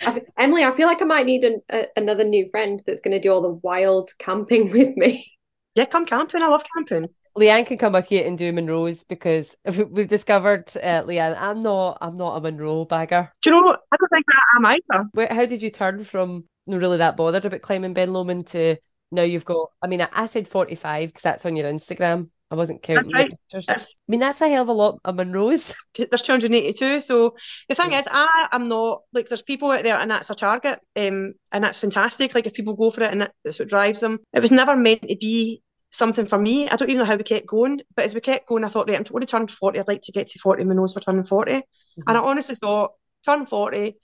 I feel, Emily, I feel like I might need an, a, another new friend that's going to do all the wild camping [laughs] with me. Yeah, come camping. I love camping. Leanne can come with you and do Munro's because [laughs] we've discovered, uh, Leanne, I'm not, I'm not a Munro bagger. Do you know? What? I don't think I am either. Where, how did you turn from not really that bothered about climbing Ben Lomond to now you've got? I mean, I, I said 45 because that's on your Instagram. I wasn't counting. Right. I mean, that's a hell of a lot of Munro's. [laughs] There's 282. So the thing yeah. is, I am not like there's people out there, and that's a target, um, and that's fantastic. Like if people go for it, and that's what drives them. It was never meant to be something for me. I don't even know how we kept going, but as we kept going, I thought, right, I'm going to turn 40. I'd like to get to 40 nose for turning 40. Mm-hmm. And I honestly thought, turn 40,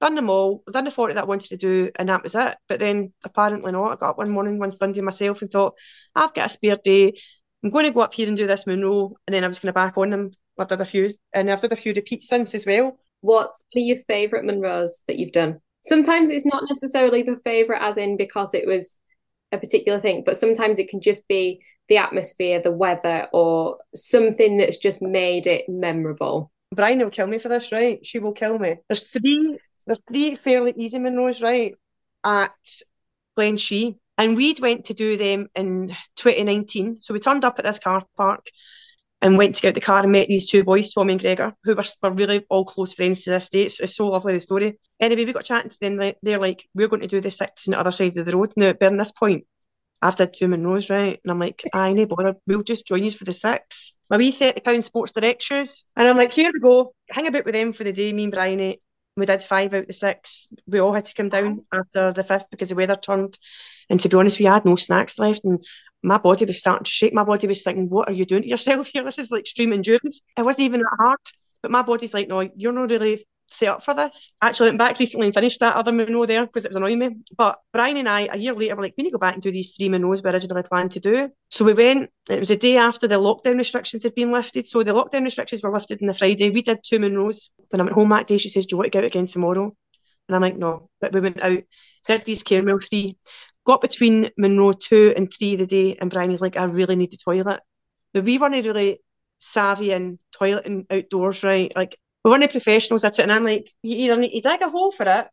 done them all, done the 40 that I wanted to do, and that was it. But then apparently not. I got up one morning, one Sunday myself, and thought, I've got a spare day. I'm going to go up here and do this Munro, and then I was going to back on them. I did a few, and I've did a few repeats since as well. What's one of your favourite Munros that you've done? Sometimes it's not necessarily the favourite, as in because it was a particular thing, but sometimes it can just be the atmosphere, the weather, or something that's just made it memorable. Bryony will kill me for this, right? She will kill me. There's three, there's three fairly easy Munros, right, at Glen Shee. And we'd went to do them in 2019. So we turned up at this car park and went to get the car and met these two boys, Tommy and Gregor, who were, were really all close friends to this day. It's, it's so lovely, the story. Anyway, we got chatting to them. They're like, we're going to do the six on the other side of the road. Now, bearing this point, I've did two Munros, right? And I'm like, [laughs] I no bother, we'll just join you for the six. My wee £30 Sports Direct shoes. And I'm like, here we go. Hang about with them for the day, me and Bryony. Eh? We did five out the six. We all had to come down after the fifth because the weather turned. And to be honest, we had no snacks left. And my body was starting to shake. My body was thinking, what are you doing to yourself [laughs] here? This is like extreme endurance. It wasn't even that hard. But my body's like, no, you're not really set up for this. Actually, went back recently and finished that other Munro there because it was annoying me. But Bryony and I, a year later, were like, we need to go back and do these three Munros we originally planned to do. So we went. It was a day after the lockdown restrictions had been lifted. So the lockdown restrictions were lifted on the Friday. We did two Munros. When I went home that day, she says, "Do you want to go out again tomorrow?" And I'm like, "No." But we went out, did these Caramel three, got between Munro two and three the day, and Bryony is like, "I really need the toilet." But we weren't really savvy in toilet and outdoors, right? Like we weren't professionals at it, and I'm like, you either need to dig a hole for it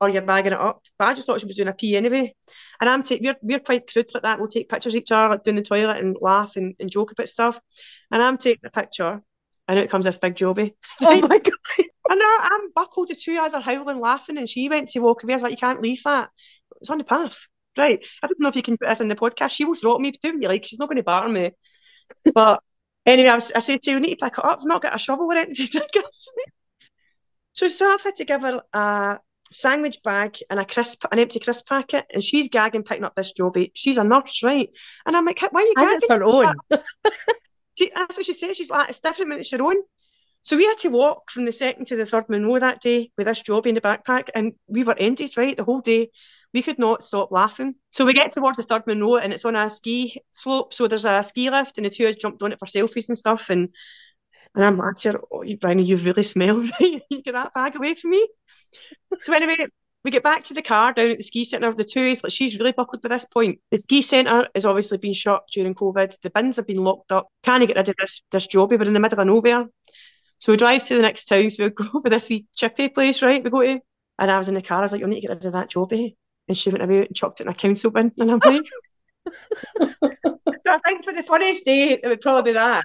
or you're bagging it up. But I just thought she was doing a pee anyway. And I'm take we're we're quite crude like that. We'll take pictures of each other like doing the toilet and laugh and, and joke about stuff. And I'm taking a picture and out comes this big jobby. [laughs] Oh my god. [laughs] And I, I'm buckled the two eyes are howling laughing and she went to walk away. I was like, you can't leave that. It's on the path. Right. I don't know if you can put this in the podcast. She will throw at me, do what you like. She's not going to batter me. But anyway, I, was, I said to you, you need to pick it up. I've not got a shovel or anything [laughs] to dig So, so I've had to give her a sandwich bag and a crisp, an empty crisp packet, and she's gagging picking up this jobby. Eh? She's a nurse, right? And I'm like, why are you And gagging? it's her own. [laughs] She, that's what she said. She's like, it's different when it's your own. So we had to walk from the second to the third Munro that day with this job in the backpack, and we were ended, right? The whole day. We could not stop laughing. So we get towards the third Munro, and it's on a ski slope. So there's a ski lift, and the two of us jumped on it for selfies and stuff. And and I'm like, oh, you, Bryony, you really smell, right? [laughs] you get that bag away from me. So anyway, we get back to the car down at the ski centre. The two is like she's really buckled by this point. The ski centre has obviously been shut during COVID. The bins have been locked up. Can't get rid of this this jobby. We're in the middle of nowhere. So we drive to the next town. So we [laughs] go over this wee chippy place, right? We go to, and I was in the car. I was like, "You need to get rid of that jobby," eh? And she went away and chucked it in a council bin. And I'm like, [laughs] so I think for the funniest day, it would probably be that.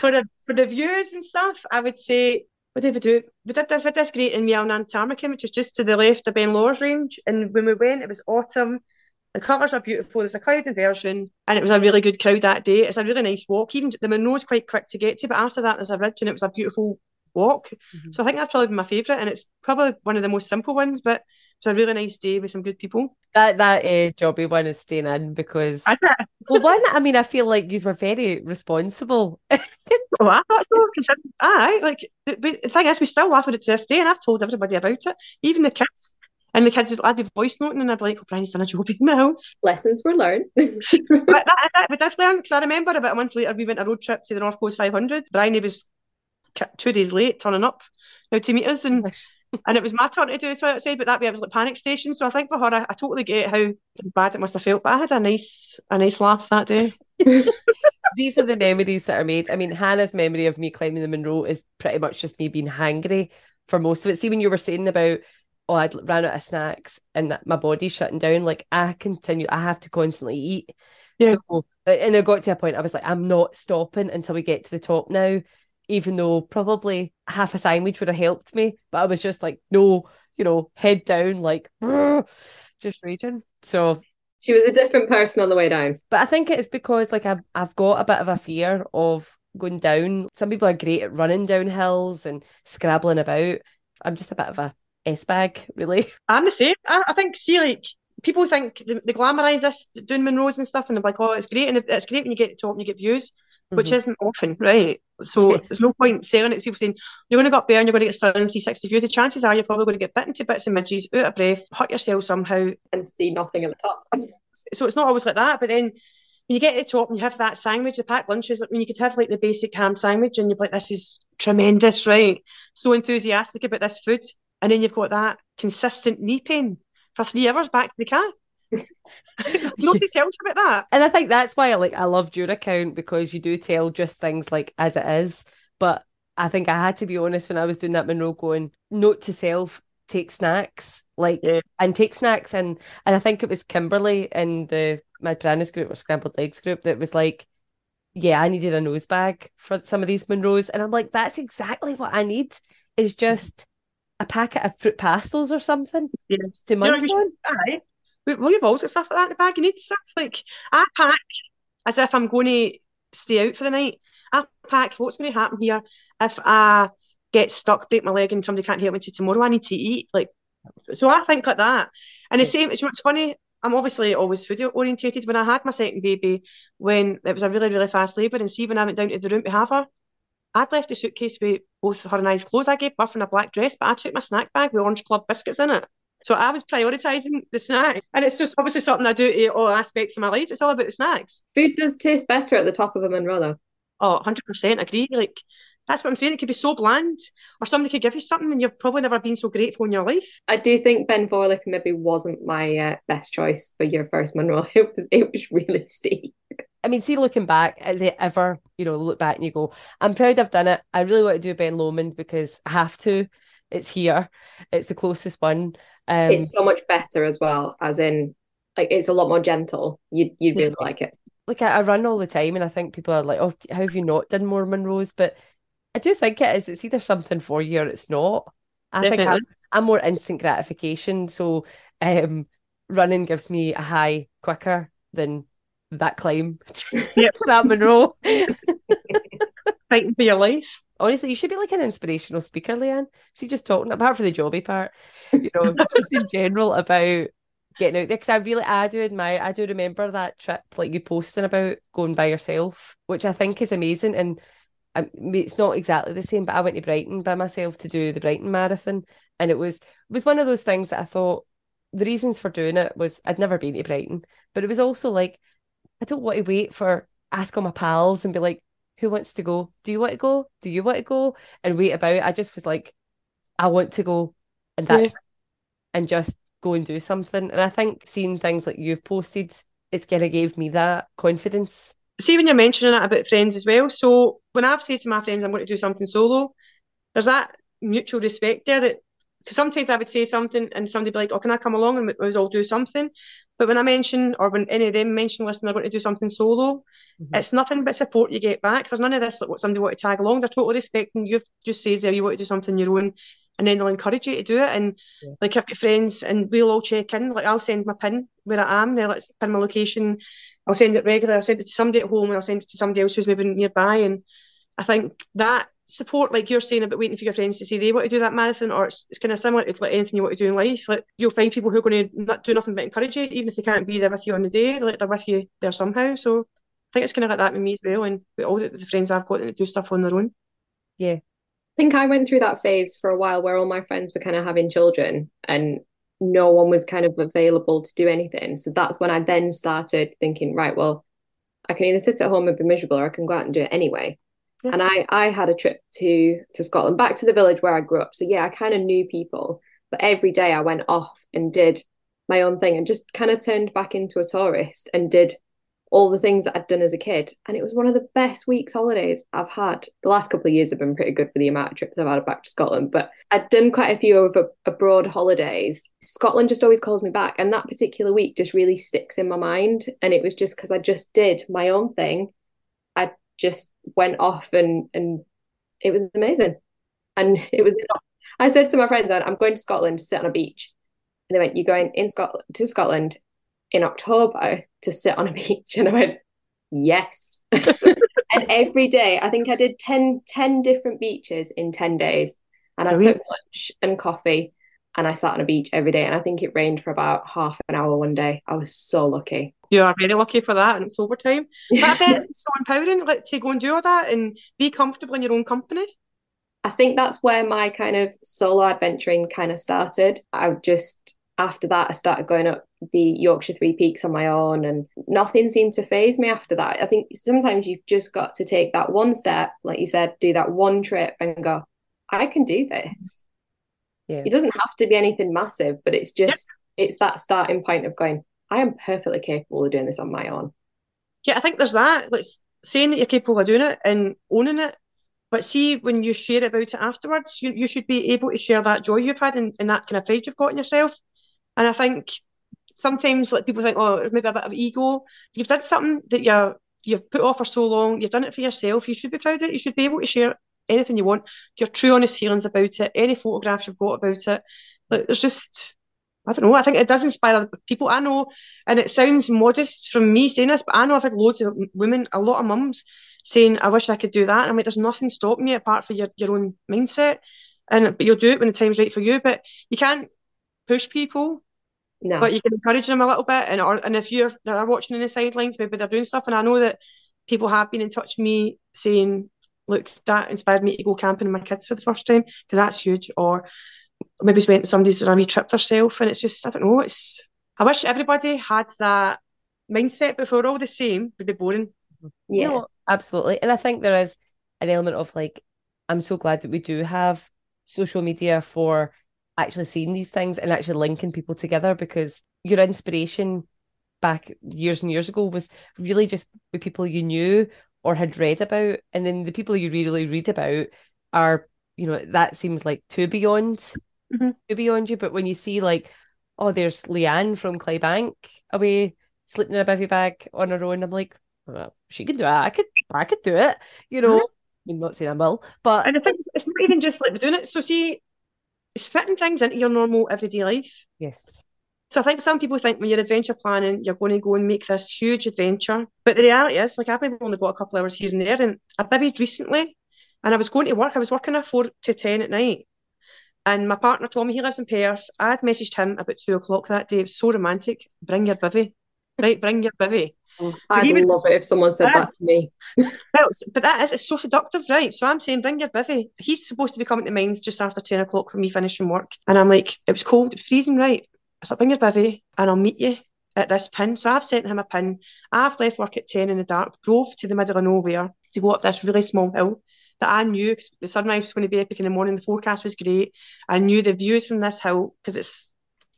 For the for the views and stuff, I would say what did we do? We did this with this great in Meall nan Tarmachan, which is just to the left of Ben Lawers range. And when we went, it was autumn. The colours are beautiful. There was a cloud inversion, and it was a really good crowd that day. It's a really nice walk. Even the Munro's quite quick to get to, but after that, there's a ridge, and it was a beautiful walk. Mhm. So I think that's probably my favourite, and it's probably one of the most simple ones. But it was a really nice day with some good people. That that uh, jobby one is staying in because [laughs] well, one, I mean, I feel like you were very responsible. [laughs] oh, I thought so. Considering- Aye, like the, the the thing is, we still laugh at it to this day, and I've told everybody about it, even the kids. And the kids would, I'd be voice noting, and I'd be like, "Oh, Bryony's done a job in the house." Lessons were learned. [laughs] but that, that, we did learn because I remember about a month later we went a road trip to the North Coast 500. Bryony he was two days late turning up now to meet us, and and it was my turn to do it outside. But that way I was like panic station. So I think for her, I, I totally get how bad it must have felt. But I had a nice a nice laugh that day. [laughs] These are the memories that are made. I mean, Hannah's memory of me climbing the Munro is pretty much just me being hangry for most of it. See, when you were saying about, oh, I'd ran out of snacks and that my body's shutting down, like I continue, I have to constantly eat. Yeah. So, and it got to a point I was like, I'm not stopping until we get to the top now, even though probably half a sandwich would have helped me. But I was just like, no, you know, head down, like, just raging. So she was a different person on the way down. but I think it's because like I've I've got a bit of a fear of going down. Some people are great at running down hills and scrabbling about. I'm just a bit of a S bag, really. [laughs] I'm the same. I, I think see like people think they, they glamorize this doing Munros and stuff, and they're like, oh, it's great, and it's great when you get to the top and you get views. Which Mhm. isn't often, right? So Yes. [laughs] there's no point selling it to people saying you're going to get up there and you're going to get stunning 360 views. The chances are you're probably going to get bitten to bits and midges, out of breath, hurt yourself somehow, and see nothing at the top. so it's not always like that. But then when you get to the top and you have that sandwich, the packed lunches, I mean, you could have like the basic ham sandwich and you're like, this is tremendous, right? So enthusiastic about this food. And then you've got that consistent knee pain for three hours back to the car. [laughs] Nobody tells you about that. And I think that's why I like I loved your account because you do tell just things like as it is. But I think I had to be honest when I was doing that Munro going, note to self, take snacks. Like Yeah. and take snacks and and I think it was Kimberly in the Mad Piranhas group or scrambled eggs group that was like, Yeah, I needed a nose bag for some of these Munros. And I'm like, that's exactly what I need is just a packet of fruit pastels or something. Yeah. To munch on. We, you've always got stuff like that in the bag. You need stuff like I pack as if I'm going to stay out for the night. I pack what's going to happen here if I get stuck, break my leg, and somebody can't help me to tomorrow. I need to eat. Like, so I think like that. And the same. It's what's funny. I'm obviously always food orientated. When I had my second baby, when it was a really really fast labour, and see when I went down to the room to have her, I'd left a suitcase with both her and I's clothes. I gave birth in a black dress, but I took my snack bag with Orange Club biscuits in it. So I was prioritising the snack. And it's just obviously something I do to all aspects of my life. It's all about the snacks. Food does taste better at the top of a Munro though. Oh, 100% agree. Like, that's what I'm saying. It could be so bland, or somebody could give you something and you've probably never been so grateful in your life. I do think Ben Vorlich maybe wasn't my uh, best choice for your first Munro. [laughs] It was it was really steep. I mean, see, looking back, is it ever, you know, look back and you go, I'm proud I've done it. I really want to do Ben Lomond because I have to. It's here. It's the closest one. Um, it's so much better as well, as in, like, it's a lot more gentle. You you really like it. Like, I, I run all the time, and I think people are like, oh, how have you not done more Munros? But I do think it is. It's either something for you or it's not. I think I'm, I'm more instant gratification. So um, running gives me a high quicker than that climb [laughs] Yep. to that Munro. [laughs] Fighting for your life. Honestly, you should be like an inspirational speaker, Leanne. See, just talking apart from the jobby part, you know, [laughs] just in general about getting out there. Because I really, I do admire, I do remember that trip, like you posting about going by yourself, which I think is amazing. And um, I mean, it's not exactly the same, but I went to Brighton by myself to do the Brighton Marathon, and it was it was one of those things that I thought the reasons for doing it was I'd never been to Brighton, but it was also like I don't want to wait for ask all my pals and be like, who wants to go? Do you want to go? Do you want to go? And wait about. I just was like, I want to go, and that, Yeah. and just go and do something. And I think seeing things like you've posted, it's kind of gave me that confidence. See, when you're mentioning it about friends as well. So when I've said to my friends, I'm going to do something solo, there's that mutual respect there that because sometimes I would say something and somebody be like, "Oh, can I come along?" and we'll all do something. But when I mention, or when any of them mention, listen, they're going to do something solo, Mhm. it's nothing but support you get back. There's none of this like what somebody want to tag along. They're totally respecting. You've just says there you want to do something your own, and then they'll encourage you to do it. And Yeah. like I've got friends, and we'll all check in. Like I'll send my pin where I am. They'll like, pin my location. I'll send it regularly. I'll send it to somebody at home, and I'll send it to somebody else who's maybe nearby. And I think that support, like you're saying about waiting for your friends to say they want to do that marathon, or it's, it's kind of similar to like anything you want to do in life. Like you'll find people who are going to not do nothing but encourage you, even if they can't be there with you on the day. Like they're with you there somehow. So I think it's kind of like that with me as well, and with all the, the friends I've got that do stuff on their own. Yeah. I think I went through that phase for a while where all my friends were kind of having children and no one was kind of available to do anything. So that's when I then started thinking, right, well, I can either sit at home and be miserable or I can go out and do it anyway. Yeah. And I I had a trip to to Scotland, back to the village where I grew up. So yeah, I kind of knew people, but every day I went off and did my own thing and just kind of turned back into a tourist and did all the things that I'd done as a kid. And it was one of the best weeks holidays I've had. The last couple of years have been pretty good for the amount of trips I've had back to Scotland, but I'd done quite a few of abroad holidays. Scotland just always calls me back. And that particular week just really sticks in my mind. And it was just because I just did my own thing. I just went off and and it was amazing. And it was I said to my friends, I'm going to Scotland to sit on a beach. And they went, You're going in Scotland to Scotland in October to sit on a [laughs] beach. And I went, Yes. [laughs] and every day, I think I did 10, 10 different beaches in 10 days. And I took lunch and coffee and I sat on a beach every day. And I think it rained for about half an hour one day. I was so lucky. You are very lucky for that, and it's overtime. [laughs] But I bet it's so empowering, like to go and do all that and be comfortable in your own company. I think that's where my kind of solo adventuring kind of started. I just after that I started going up the Yorkshire Three Peaks on my own and nothing seemed to phase me after that. I think sometimes you've just got to take that one step, like you said, do that one trip and go, I can do this. Yeah. It doesn't have to be anything massive, but it's just it's that starting point of going, I am perfectly capable of doing this on my own. Yeah, I think there's that. Like saying that you're capable of doing it and owning it. But see, when you share about it afterwards, you, you should be able to share that joy you've had and, and that kind of pride you've got in yourself. And I think sometimes like people think, oh, maybe a bit of ego. You've done something that you're you've put off for so long, you've done it for yourself, you should be proud of it. You should be able to share anything you want, your true honest feelings about it, any photographs you've got about it. Like there's just I don't know, I think it does inspire other people. I know and it sounds modest from me saying this, but I know I've had loads of women, a lot of mums saying, I wish I could do that. And I'm like, there's nothing stopping you apart from your, your own mindset. And but you'll do it when the time's right for you. But you can't push people, No. but you can encourage them a little bit. And or and if you're they're watching in the sidelines, maybe they're doing stuff. And I know that people have been in touch with me saying, look, that inspired me to go camping with my kids for the first time because that's huge. Or maybe we went to somebody's for a wee trip herself, and it's just I don't know. It's I wish everybody had that mindset, but if we're all the same, it'd be boring. Mm-hmm. Yeah. No, absolutely. And I think there is an element of like, I'm so glad that we do have social media for actually seeing these things and actually linking people together because your inspiration back years and years ago was really just with people you knew or had read about. And then the people you really read about are, you know, that seems like too beyond Mhm. too beyond you. But when you see like, oh, there's Leanne from Clydebank away sleeping in a bivy bag on her own, I'm like, well, she can do it. I could I could do it, you know. I'm not saying I will, but And I think it's, it's not even just like doing it. So see, it's fitting things into your normal everyday life. yes. So I think some people think when you're adventure planning, you're going to go and make this huge adventure. But the reality is, like I've maybe only got a couple of hours here and there, and I bivvied recently, and I was going to work. I was working at four to ten at night, and my partner told me he lives in Perth. I had messaged him about two o'clock that day. It was so romantic. Bring your bivvy, right? Bring your bivvy. Oh, I'd he was- love it if someone said Yeah. that to me. [laughs] But that is it's so seductive, right? So I'm saying bring your bivvy. He's supposed to be coming to mines just after 10 o'clock for me finishing work. And I'm like, it was cold, it was freezing, right? Said, bring your bivvy and I'll meet you at this pin. So I've sent him a pin. I've left work at 10 in the dark, drove to the middle of nowhere to go up this really small hill that I knew the sunrise was going to be epic in the morning. The forecast was great. I knew the views from this hill because it's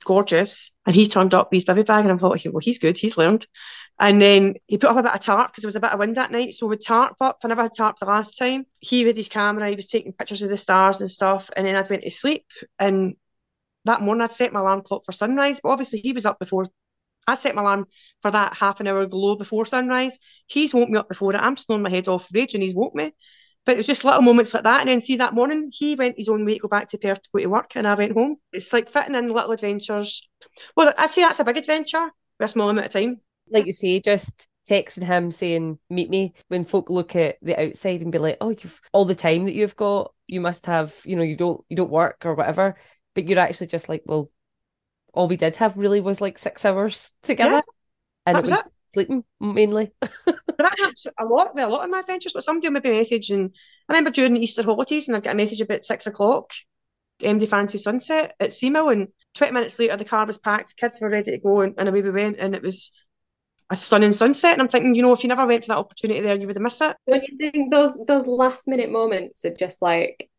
gorgeous. And he turned up with his bivvy bag and I thought, well, he's good, he's learned. And then he put up a bit of tarp because there was a bit of wind that night. So we tarp up. I never had tarp the last time. He had his camera, he was taking pictures of the stars and stuff. And then I'd went to sleep. And that morning I'd set my alarm clock for sunrise. But obviously he was up before I set my alarm for that half an hour glow before sunrise. He's woke me up before it. I'm snoring my head off rage and he's woke me. But it was just little moments like that. And then see that morning, he went his own way to go back to Perth to go to work and I went home. It's like fitting in little adventures. Well, I say that's a big adventure with a small amount of time. Like you say, just texting him saying, meet me. When folk look at the outside and be like, oh, you've all the time that you've got, you must have, you know, you don't you don't work or whatever. But you're actually just like, well, all we did have really was like six hours together. and that it was was it. sleeping mainly. But that happens a lot with a lot of my adventures. Like somebody will maybe message, and I remember during the Easter holidays, and I get a message about six o'clock, MD Fancy Sunset at Seamill, and 20 minutes later, the car was packed, kids were ready to go, and, and away we went, and it was a stunning sunset. And I'm thinking, you know, if you never went for that opportunity there, you would have missed it. Don't you think those those last minute moments are just like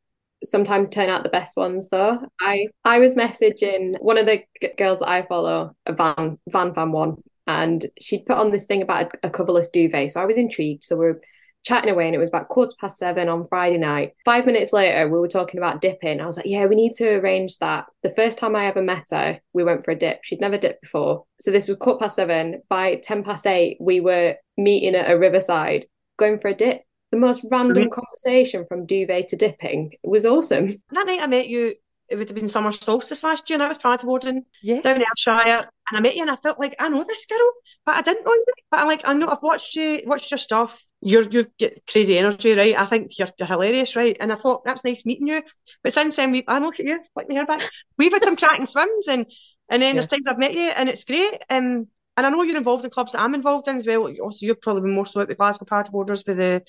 sometimes turn out the best ones though? I I was messaging one of the g- girls that I follow, a Van Van Van One, and she'd put on this thing about a, a coverless duvet. So I was intrigued. So we are chatting away, and it was about quarter past seven on Friday night. Five minutes later, we were talking about dipping. I was like, "Yeah, we need to arrange that." The first time I ever met her, we went for a dip. She'd never dipped before, so this was quarter past seven. By ten past eight, we were meeting at a riverside, going for a dip. The most random Brilliant. conversation from duvet to dipping. It was awesome. [laughs] That night I met you, it would have been summer solstice last year, and I was paddleboarding Yeah. down in Ayrshire, and I met you, and I felt like I know this girl, but I didn't know you. But I'm like, I know I've watched you, watched your stuff. You're you get crazy energy, right? I think you're, you're hilarious, right? And I thought that's nice meeting you. But since then, we I look at you, like my hair back. We've had some [laughs] cracking swims, and and then there's times I've met you, and it's great. Um, and I know you're involved in clubs that I'm involved in as well. Also, you're probably more so at the Glasgow paddleboarders with the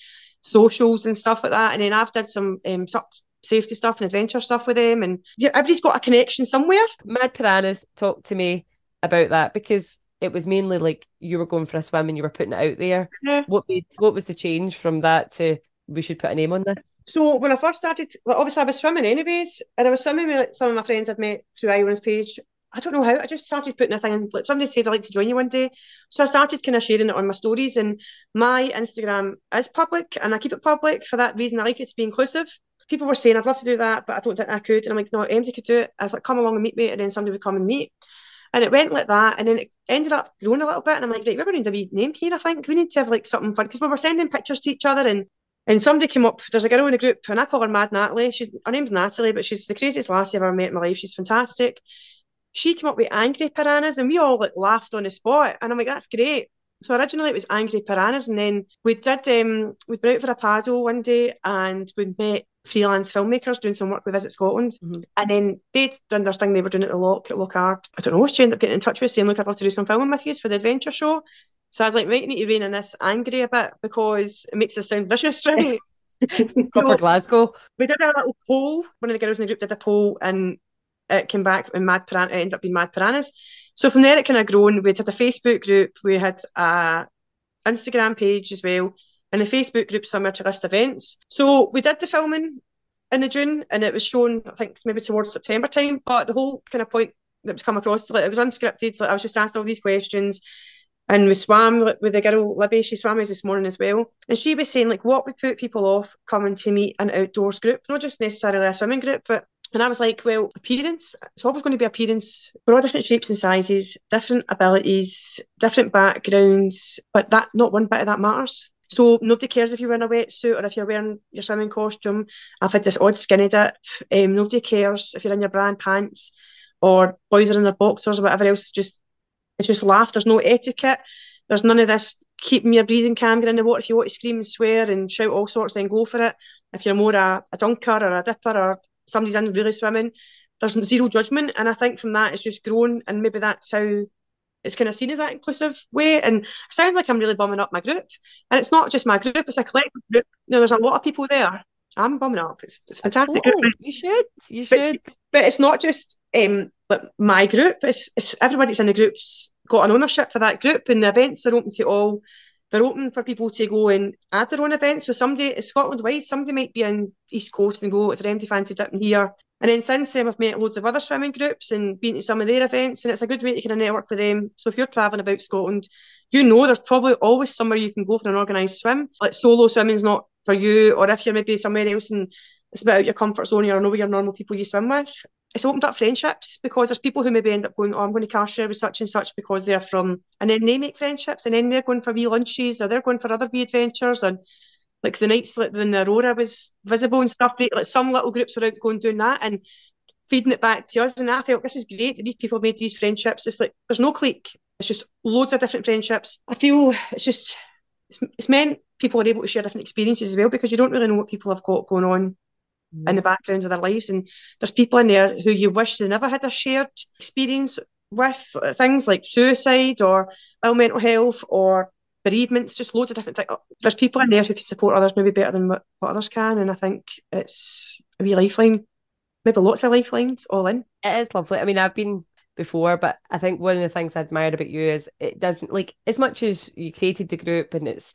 socials and stuff like that. And then I've did some um safety stuff and adventure stuff with them, and yeah, everybody's got a connection somewhere. Mad Piranhas talked to me about that because it was mainly like you were going for a swim and you were putting it out there. Yeah. What made what was the change from that to we should put a name on this? So when I first started, obviously I was swimming anyways, and I was swimming with some of my friends I'd met through Iona's page. I don't know how. I just started putting a thing in. Somebody said I'd like to join you one day, so I started kind of sharing it on my stories. And my Instagram is public, and I keep it public for that reason. I like it to be inclusive. People were saying I'd love to do that, but I don't think I could. And I'm like, no, MD could do it. I was like, come along and meet me, and then somebody would come and meet. And it went like that, and then it ended up growing a little bit. And I'm like, right, we're going to need a name here. I think we need to have like something fun because we were sending pictures to each other, and and somebody came up. There's a girl in the group, and I call her Mad Natalie. She's her name's Natalie, but she's the craziest lassie I've ever met in my life. She's fantastic. She came up with angry piranhas, and we all like laughed on the spot. And I'm like, that's great. So originally it was angry piranhas, and then we did um we'd been out for a paddle one day, and we met freelance filmmakers doing some work with Visit Scotland, Mhm. and then they'd done their thing. They were doing it at the Lock at Lockhart. I don't know. She ended up getting in touch with saying, "Look, I'd love to do some filming with you for the adventure show." So I was like, "Right, you need to rein in this angry a bit because it makes us sound vicious, [laughs] right?" [laughs] Proper So- Glasgow. we did a little poll. One of the girls in the group did a poll and it came back and Mad Piran- it ended up being Mad Piranhas. So from there it kind of grown. We had a Facebook group, we had a Instagram page as well, and a Facebook group somewhere to list events. So we did the filming in the June and it was shown, I think maybe towards September time. But the whole kind of point that was come across, like, it was unscripted. Like I was just asked all these questions. And we swam with the girl Libby, she swam with us this morning as well. And she was saying like what would put people off coming to meet an outdoors group, not just necessarily a swimming group, but and I was like, well, appearance, it's always going to be appearance. We're all different shapes and sizes, different abilities, different backgrounds, but that not one bit of that matters. So nobody cares if you're wearing a wetsuit or if you're wearing your swimming costume. I've had this odd skinny dip. Um, nobody cares if you're in your brand pants or boys are in their boxers or whatever else. Just it's just laugh. There's no etiquette. There's none of this keeping your breathing calm, get in the water if you want to scream and swear and shout all sorts, then go for it. If you're more a, a dunker or a dipper or somebody's in really swimming, there's zero judgment. And I think from that it's just grown and maybe that's how it's kind of seen as that inclusive way. And I sound like I'm really bumming up my group. And it's not just my group, it's a collective group. You know, there's a lot of people there. I'm bumming up. It's, it's fantastic. Totally. You should. You But should. but it's not just um like my group. It's it's everybody that's in the group's got an ownership for that group, and the events are open to all. They're open for people to go and add their own events. So somebody, it's Scotland wide, somebody might be in East Coast and go, is there empty fancy dipping here? And then since then, we've met loads of other swimming groups and been to some of their events, and it's a good way to kind of network with them. So if you're travelling about Scotland, you know there's probably always somewhere you can go for an organised swim. Like solo swimming's not for you, or if you're maybe somewhere else and it's a bit out your comfort zone, you're not know your normal people you swim with. It's opened up friendships because there's people who maybe end up going, oh, I'm going to car share with such and such because they're from, and then they make friendships, and then they're going for wee lunches or they're going for other wee adventures and like the nights like when the aurora was visible and stuff. They, like some little groups were out going doing that and feeding it back to us. And I felt this is great. that These people made these friendships. It's like there's no clique. It's just loads of different friendships. I feel it's just it's, it's meant people are able to share different experiences as well because you don't really know what people have got going on in the background of their lives. And there's people in there who you wish they never had a shared experience with uh, things like suicide or ill mental health or bereavements, just loads of different things. There's people in there who can support others maybe better than what, what others can. And I think it's a wee lifeline, maybe lots of lifelines all in. It is lovely. I mean, I've been before, but I think one of the things I admire about you is it doesn't like as much as you created the group and it's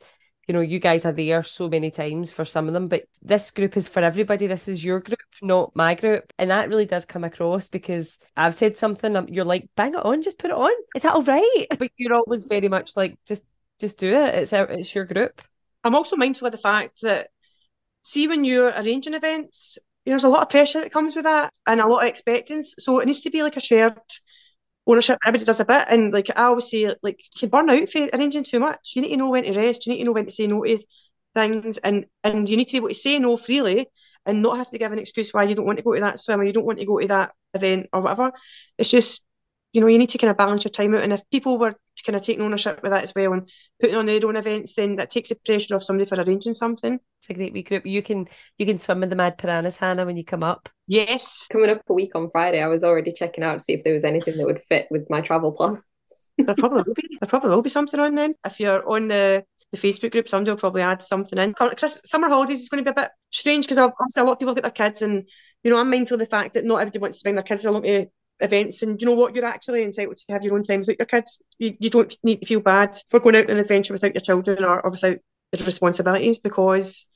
you know you guys are there so many times for some of them, but this group is for everybody. This is your group, not my group, and that really does come across because I've said something, you're like, bang it on, just put it on. Is that all right? [laughs] But you're always very much like, just just do it. It's it's your group. I'm also mindful of the fact that, see, when you're arranging events, there's a lot of pressure that comes with that and a lot of expectance. So it needs to be like a shared ownership. Everybody does a bit. And like I always say, like you can burn out for arranging too much. You need to know when to rest. You need to know when to say no to things. And, and you need to be able to say no freely and not have to give an excuse why you don't want to go to that swim or you don't want to go to that event or whatever. It's just, you know, you need to kind of balance your time out. And if people were kind of taking ownership with that as well and putting on their own events, then that takes the pressure off somebody for arranging something. It's a great wee group. You can you can swim in the mad piranhas, Hannah, when you come up. Yes. Coming up a week on Friday, I was already checking out to see if there was anything that would fit with my travel plans. [laughs] there probably will be. There probably will be something on then. If you're on the the Facebook group, somebody will probably add something in. Chris, summer holidays is going to be a bit strange because obviously a lot of people have got their kids, and you know I'm mindful of the fact that not everybody wants to bring their kids along to events. And you know what, you're actually entitled to have your own time without your kids. You, you don't need to feel bad for going out on an adventure without your children or, or without the responsibilities because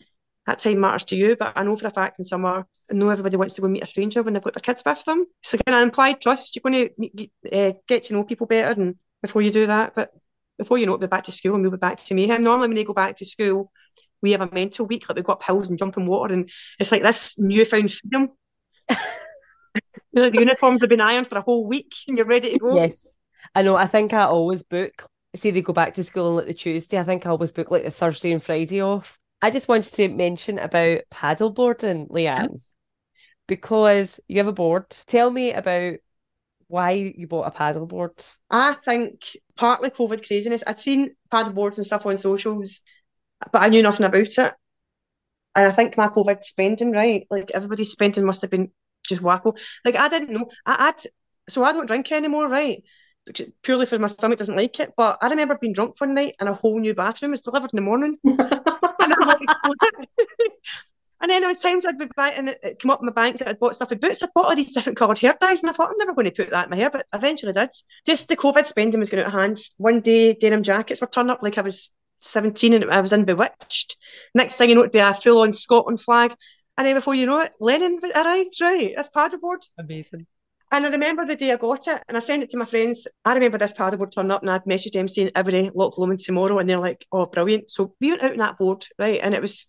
that time matters to you. But I know for a fact in summer, I know everybody wants to go meet a stranger when they've got their kids with them. So kind of implied trust. You're going to uh, get to know people better and before you do that. But before you know it, we'll be back to school and we'll be back to mayhem. Normally when they go back to school, we have a mental week, like we've got pills and jump in water and it's like this newfound freedom. [laughs] you [laughs] know, the uniforms have been ironed for a whole week and you're ready to go. Yes. I know. I think I always book, see, they go back to school on like the Tuesday. I think I always book like the Thursday and Friday off. I just wanted to mention about paddleboarding, Leanne, because you have a board. Tell me about why you bought a paddleboard. I think partly COVID craziness. I'd seen paddleboards and stuff on socials, but I knew nothing about it. And I think my COVID spending, right? Like everybody's spending must have been just wacko. Like I didn't know. I had so I don't drink anymore, right? Purely for my stomach doesn't like it. But I remember being drunk one night and a whole new bathroom was delivered in the morning. [laughs] [laughs] and then there was times I'd be buying, and it, it come up in my bank that I'd bought stuff with boots. I'd bought all these different coloured hair dyes and I thought I'm never going to put that in my hair, but eventually did. Just the COVID spending was going out of hand. One day denim jackets were turned up like I was 17 and I was in B*Witched. Next thing you know, it'd be a full on Scotland flag. And then before you know it, Lennon arrived, right? That's paddleboard. Amazing. And I remember the day I got it and I sent it to my friends. I remember this paddleboard turned up and I'd messaged them saying every Loch Lomond tomorrow and they're like, oh, brilliant. So we went out on that board, right? And it was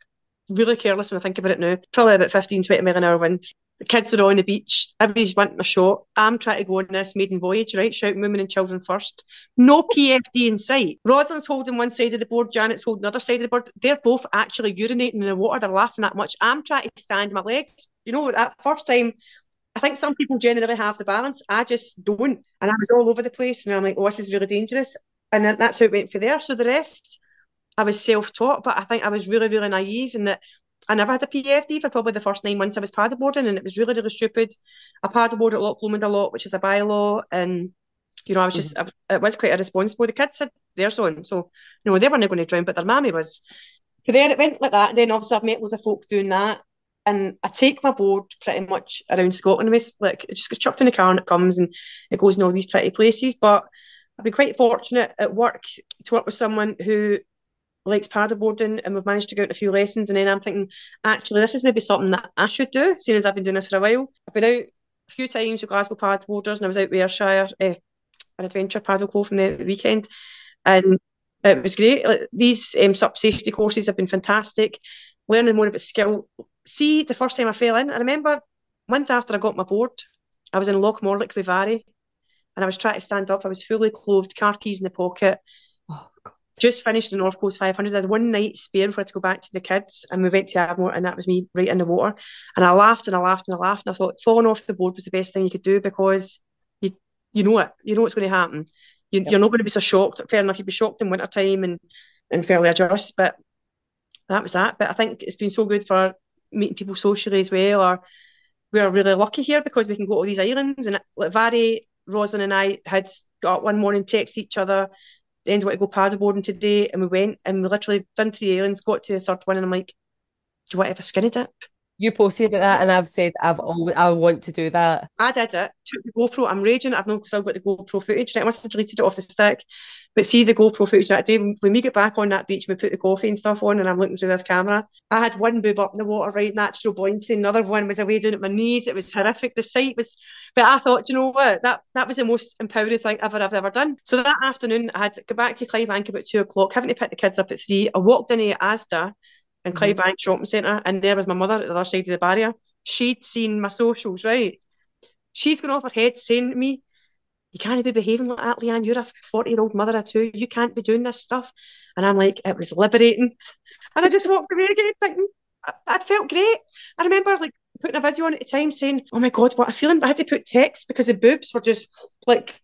really careless when I think about it now. Probably about 15, 20 mile an hour wind. The kids are on the beach. Everybody's wanting a shot. I'm trying to go on this maiden voyage, right? Shouting women and children first. No PFD in sight. Rosalind's holding one side of the board, Janet's holding the other side of the board. They're both actually urinating in the water. They're laughing that much. I'm trying to stand my legs. You know, that first time I think some people generally have the balance. I just don't. And I was all over the place. And I'm like, oh, this is really dangerous. And that's how it went for there. So the rest, I was self taught, but I think I was really, really naive in that I never had a PFD for probably the first nine months I was paddleboarding. And it was really, really stupid. I paddleboard at Loch Lomond a lot, which is a bylaw. And, you know, I was just, mm-hmm. I, it was quite irresponsible. The kids had theirs on. So, you know, they weren't going to drown, but their mammy was. So then it went like that. And then obviously I've met loads of folk doing that and I take my board pretty much around Scotland. Like it just gets chucked in the car and it comes and it goes in all these pretty places. But I've been quite fortunate at work to work with someone who likes paddleboarding and we've managed to go out a few lessons. And then I'm thinking, actually, this is maybe something that I should do, seeing as I've been doing this for a while. I've been out a few times with Glasgow paddleboarders and I was out with Ayrshire, uh, an adventure paddle cove from the, weekend. And it was great. Like, these um, SUP safety courses have been fantastic. Learning more about skill see, the first time I fell in, I remember month after I got my board, I was in Loch Morlich with Varry and I was trying to stand up. I was fully clothed, car keys in the pocket. Oh, just finished the North Coast 500. I had one night spare for it to go back to the kids, and we went to Ardmore, and that was me right in the water. And I laughed and I laughed and I laughed, and I thought falling off the board was the best thing you could do because you you know it, you know what's going to happen. You, are not going to be so shocked. Fair enough, you'd be shocked in winter time and and fairly adjust, but that was that. But I think it's been so good for meeting people socially as well. Or we're really lucky here because we can go to these islands. And like Rosalind, and I had got one morning text each other. End want to go paddleboarding today, and we went and we literally done three islands. Got to the third one, and I'm like, "Do you want to have a skinny dip?" You posted about that, and I've said I've always I want to do that. I did it. Took the GoPro. I'm raging. I've not still got the GoPro footage. And I must have deleted it off the stick. But see the GoPro footage that day when we get back on that beach, we put the coffee and stuff on, and I'm looking through this camera. I had one boob up in the water, right, natural buoyancy. Another one was away down at my knees. It was horrific. The sight was, but I thought, you know what, that that was the most empowering thing ever I've ever done. So that afternoon, I had to go back to Clydebank about two o'clock, having to pick the kids up at three. I walked into Asda in Clydebank mm-hmm. Shopping Centre, and there was my mother at the other side of the barrier she'd seen my socials, right? She's gone off her head saying to me, You can't be behaving like that, Leanne. You're a 40 year old mother of two. You can't be doing this stuff. And I'm like, It was liberating. And I just walked away again thinking, I, I felt great. I remember like putting a video on at the time saying, Oh my God, what a feeling. I had to put text because the boobs were just like,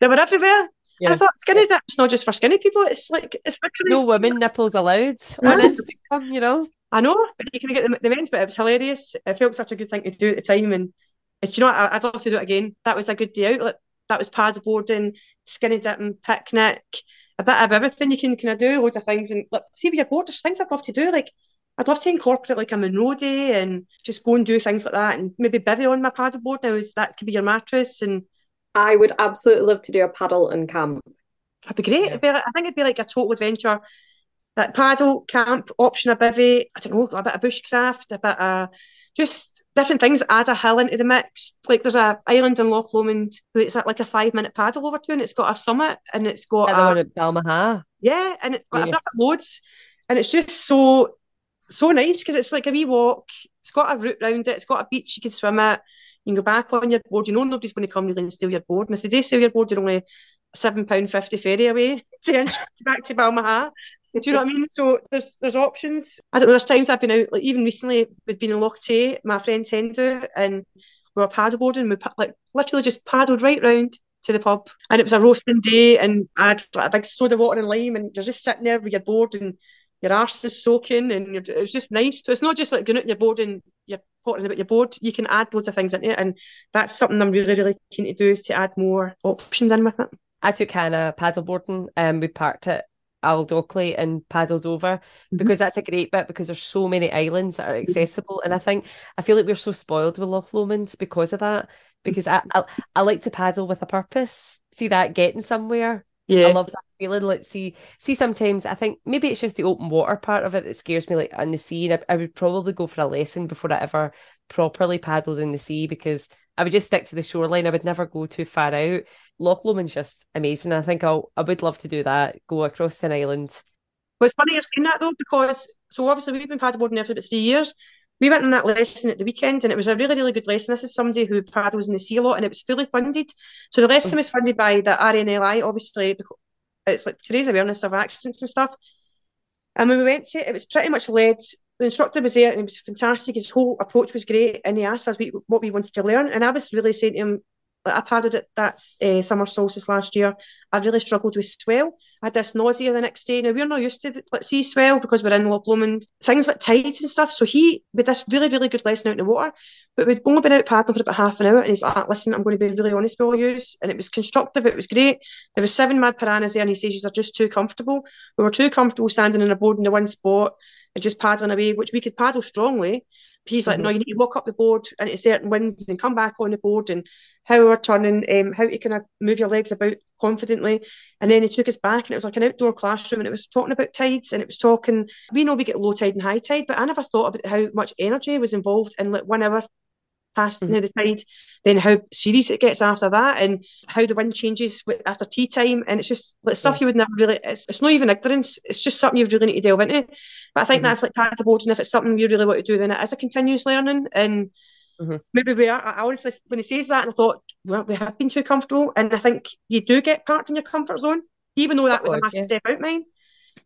they were everywhere. Yeah. I thought skinny dip's not just for skinny people. It's like it's actually no women nipples allowed on Instagram, um, you know. I know, but you can get the, the men's bit. It was hilarious. It felt such a good thing to do at the time, and it's you know I, would love to do it again. That was a good day out. Like, that was paddleboarding, skinny dipping, picnic, a bit of everything you can kind of do, loads of things. And like, see with your board, there's things I'd love to do. Like I'd love to incorporate like a Munro day and just go and do things like that, and maybe bivy on my paddleboard. Now is that could be your mattress, and I would absolutely love to do a paddle and camp. That'd be great. Yeah. Be like, I think it'd be like a total adventure that paddle camp option a bivy, I don't know, a bit of bushcraft, a bit of just different things, add a hill into the mix. Like there's a island in Loch Lomond that's like a five minute paddle over to and it's got a summit and it's got yeah, a, one at Balmaha. Yeah, and it's got loads. And it's just so so nice because it's like a wee walk. It's got a route round it, it's got a beach you can swim at. You can go back on your board. You know nobody's going to come really and steal your board. And if they do steal your board, you're only seven pound fifty ferry away [laughs] to back to Balmaha. Do you know what I mean? So there's there's options. I don't know. There's times I've been out, like even recently, we've been in Loch Tay, my friend Tendu, and we were paddleboarding. We like literally just paddled right round to the pub, and it was a roasting day, and I had like, a big soda water and lime, and you're just sitting there with your board, and your arse is soaking, and it was just nice. So it's not just like going out your board and you're potting about your board. You can add loads of things into it, and that's something I'm really really keen to do is to add more options in with it. I took Hannah paddleboarding, and we parked it Isle Dockley and paddled over Mhm. because that's a great bit because there's so many islands that are accessible. And I think I feel like we're so spoiled with Loch Lomond because of that. Because I, I I like to paddle with a purpose. See that getting somewhere. Yeah. I love that feeling. Let's see. See, sometimes I think maybe it's just the open water part of it that scares me, like on the sea. And I, I would probably go for a lesson before I ever properly paddled in the sea because I would just stick to the shoreline. I would never go too far out. Loch Lomond's just amazing. I think I'll I would love to do that. Go across an island. Well, it's funny you're saying that though, because so obviously we've been paddleboarding there for about three years. We went on that lesson at the weekend and it was a really, really good lesson. This is somebody who paddles in the sea a lot and it was fully funded. So the lesson was funded by the RNLI, obviously, it's like today's awareness of accidents and stuff. And when we went to it, it was pretty much led. The instructor was there and it was fantastic. His whole approach was great, and he asked us what we wanted to learn. And I was really saying to him, like, I paddled at that uh, summer solstice last year. I really struggled with swell. I had this nausea the next day. Now we're not used to the, like sea swell because we're in Loch Lomond, things like tides and stuff. So he with this really really good lesson out in the water, but we'd only been out paddling for about half an hour, and he's like, "Listen, I'm going to be really honest with all you," and it was constructive. It was great. There was seven mad piranhas there, and he says you're just too comfortable. We were too comfortable standing in a board in the one spot and just paddling away, which we could paddle strongly. He's like, Mhm. no, you need to walk up the board and at certain winds and come back on the board and how we're turning, um, how to kind of move your legs about confidently. And then he took us back and it was like an outdoor classroom and it was talking about tides and it was talking, we know we get low tide and high tide, but I never thought about how much energy was involved in like one hour past Mhm. the tide, then how serious it gets after that and how the wind changes with, after tea time. And it's just like stuff Yeah. you would never really, it's, it's not even ignorance, it's just something you really need to delve into. But I think Mhm. that's like paddleboarding, if it's something you really want to do, then it is a continuous learning. And Mhm. maybe we are, I honestly, when he says that, I thought, well, we have been too comfortable. And I think you do get parked in your comfort zone, even though that was a massive yeah. step out mine.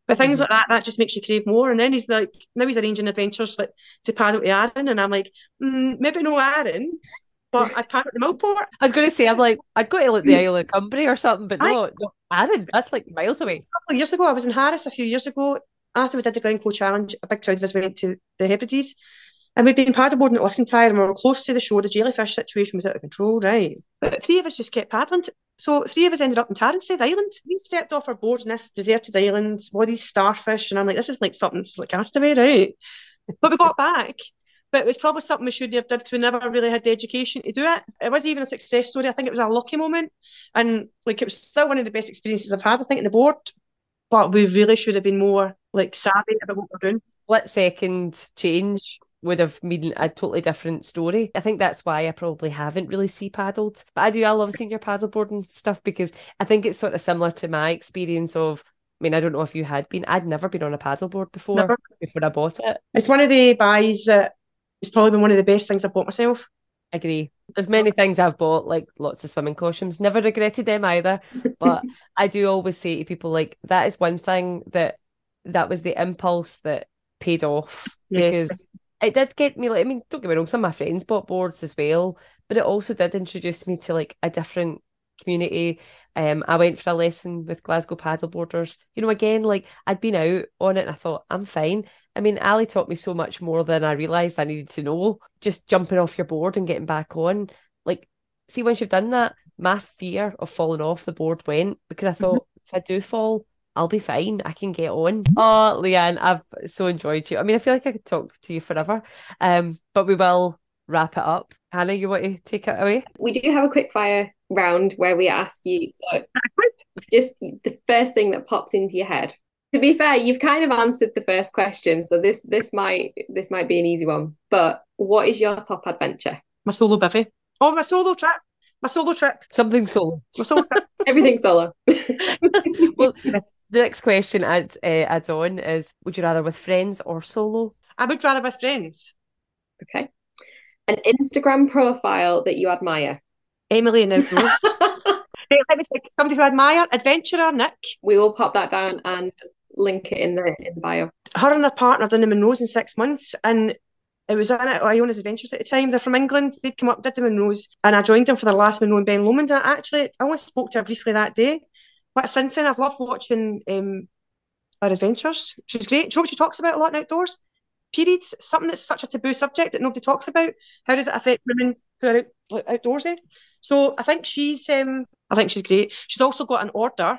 But things Mhm. like that, that just makes you crave more. And then he's like, now he's arranging adventures like to paddle to Arran, and I'm like, mm, maybe no Arran, but I'd paddle to Millport. I was going to say, I'm like, I'd go to like the Isle of Cumbrae or something, but no, no, Arran, that's like miles away. A couple of years ago, I was in Harris a few years ago. After we did the Glencoe Challenge, a big crowd of us went to the Hebrides. And we'd been paddleboarding at Luskentyre and we were close to the shore. The jellyfish situation was out of control, right? But three of us just kept paddling. So three of us ended up in Taransay Island. We stepped off our board in this deserted island, these starfish, and I'm like, this is like something, this is like castaway, right? But we got back. But it was probably something we shouldn't have done because we never really had the education to do it. It wasn't even a success story. I think it was a lucky moment. And like it was still one of the best experiences I've had, I think, in the board but we really should have been more like savvy about what we're doing. Split second change would have been a totally different story. I think that's why I probably haven't really sea paddled. But I do, I love senior paddleboard and stuff because I think it's sort of similar to my experience of, I mean, I don't know if you had been, I'd never been on a paddleboard before, Never. before I bought it. It's one of the buys that it's probably been one of the best things I've bought myself. I agree. There's many things I've bought, like lots of swimming costumes. Never regretted them either. But [laughs] I do always say to people, like, that is one thing that that was the impulse that paid off Yeah. because it did get me like I mean, don't get me wrong, some of my friends bought boards as well, but it also did introduce me to like a different community. Um, I went for a lesson with Glasgow paddleboarders. You know, again, like I'd been out on it and I thought, I'm fine. I mean, Ali taught me so much more than I realised I needed to know. Just jumping off your board and getting back on. Like, see, once you've done that, my fear of falling off the board went because I thought if I do fall, I'll be fine. I can get on. Oh, Leanne, I've so enjoyed you. I mean, I feel like I could talk to you forever. Um, but we will wrap it up. Hannah, you want to take it away? We do have a quick fire round where we ask you so just the first thing that pops into your head. To be fair, you've kind of answered the first question, so this this might this might be an easy one. But what is your top adventure? My solo bivvy. Oh, my solo trip. My solo trip. Something solo. My solo trip. [laughs] Everything solo. [laughs] well, the next question adds, uh, adds on is Would you rather with friends or solo? I would rather with friends. Okay. An Instagram profile that you admire. Emily and Outdoors. [laughs] Hey, let me take somebody who I admire. Adventurer Nic. We will pop that down and link it in the in the bio. Her and her partner done the Munros in six months, and it was on Iona's Adventures at the time. They're from England. They'd come up, did the Munros, and I joined them for the last Munro in Ben Lomond. And I actually, I only spoke to her briefly that day, but since then I've loved watching um, her adventures. She's great. Do you know what she talks about a lot in outdoors? Periods, something that's such a taboo subject that nobody talks about. How does it affect women who are out, outdoorsy? So I think she's, um, I think she's great. She's also got an order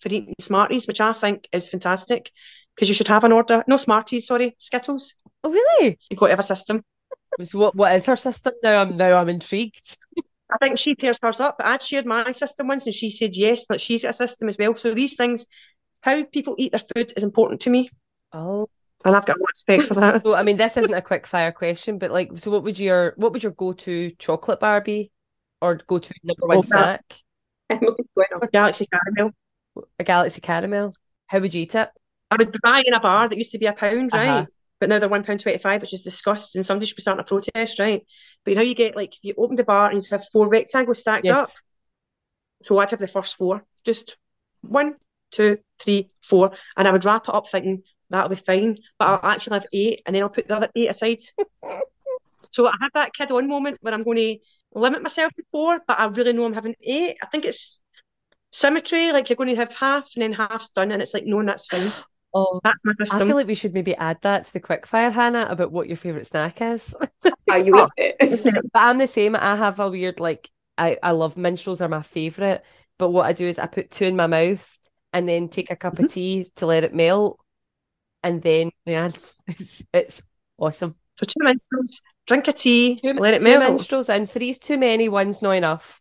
for eating Smarties, which I think is fantastic because you should have an order. No Smarties, sorry, Skittles. Oh, really? You've got to have a system. [laughs] So what what is her system now? I'm now I'm intrigued. I think she pairs hers up. I'd shared my system once and she said yes, that she's got a system as well. So these things, how people eat their food is important to me. Oh, And I've got a lot of respect for that. [laughs] so I mean, this isn't a quick fire question, but like, so what would your what would your go to chocolate bar be, or go to number one Oh, snack? [laughs] On. Galaxy Caramel. A Galaxy Caramel. How would you eat it? I would buy in a bar that used to be a pound, uh-huh. right? But now they're one pound twenty five, which is disgusting. and somebody should be starting a protest, right? But you know, you get like if you open the bar and you have four rectangles stacked Yes. up. So I'd have the first four, just one, two, three, four, and I would wrap it up thinking that'll be fine. But I'll actually have eight, and then I'll put the other eight aside. [laughs] so I have that kid on moment where I'm going to limit myself to four, but I really know I'm having eight. I think it's symmetry, like you're going to have half and then half's done, and it's like no, that's fine. [gasps] Oh, That's my system. I feel like we should maybe add that to the quick fire, Hannah, about what your favorite snack is. How [laughs] you [laughs] eat it. But I'm the same. I have a weird like I I love minstrels are my favorite. But what I do is I put two in my mouth and then take a cup Mm-hmm. of tea to let it melt, and then yeah, [laughs] it's it's awesome. So two minstrels, drink a tea, Two, let it two melt. minstrels and Three's too many. One's not enough.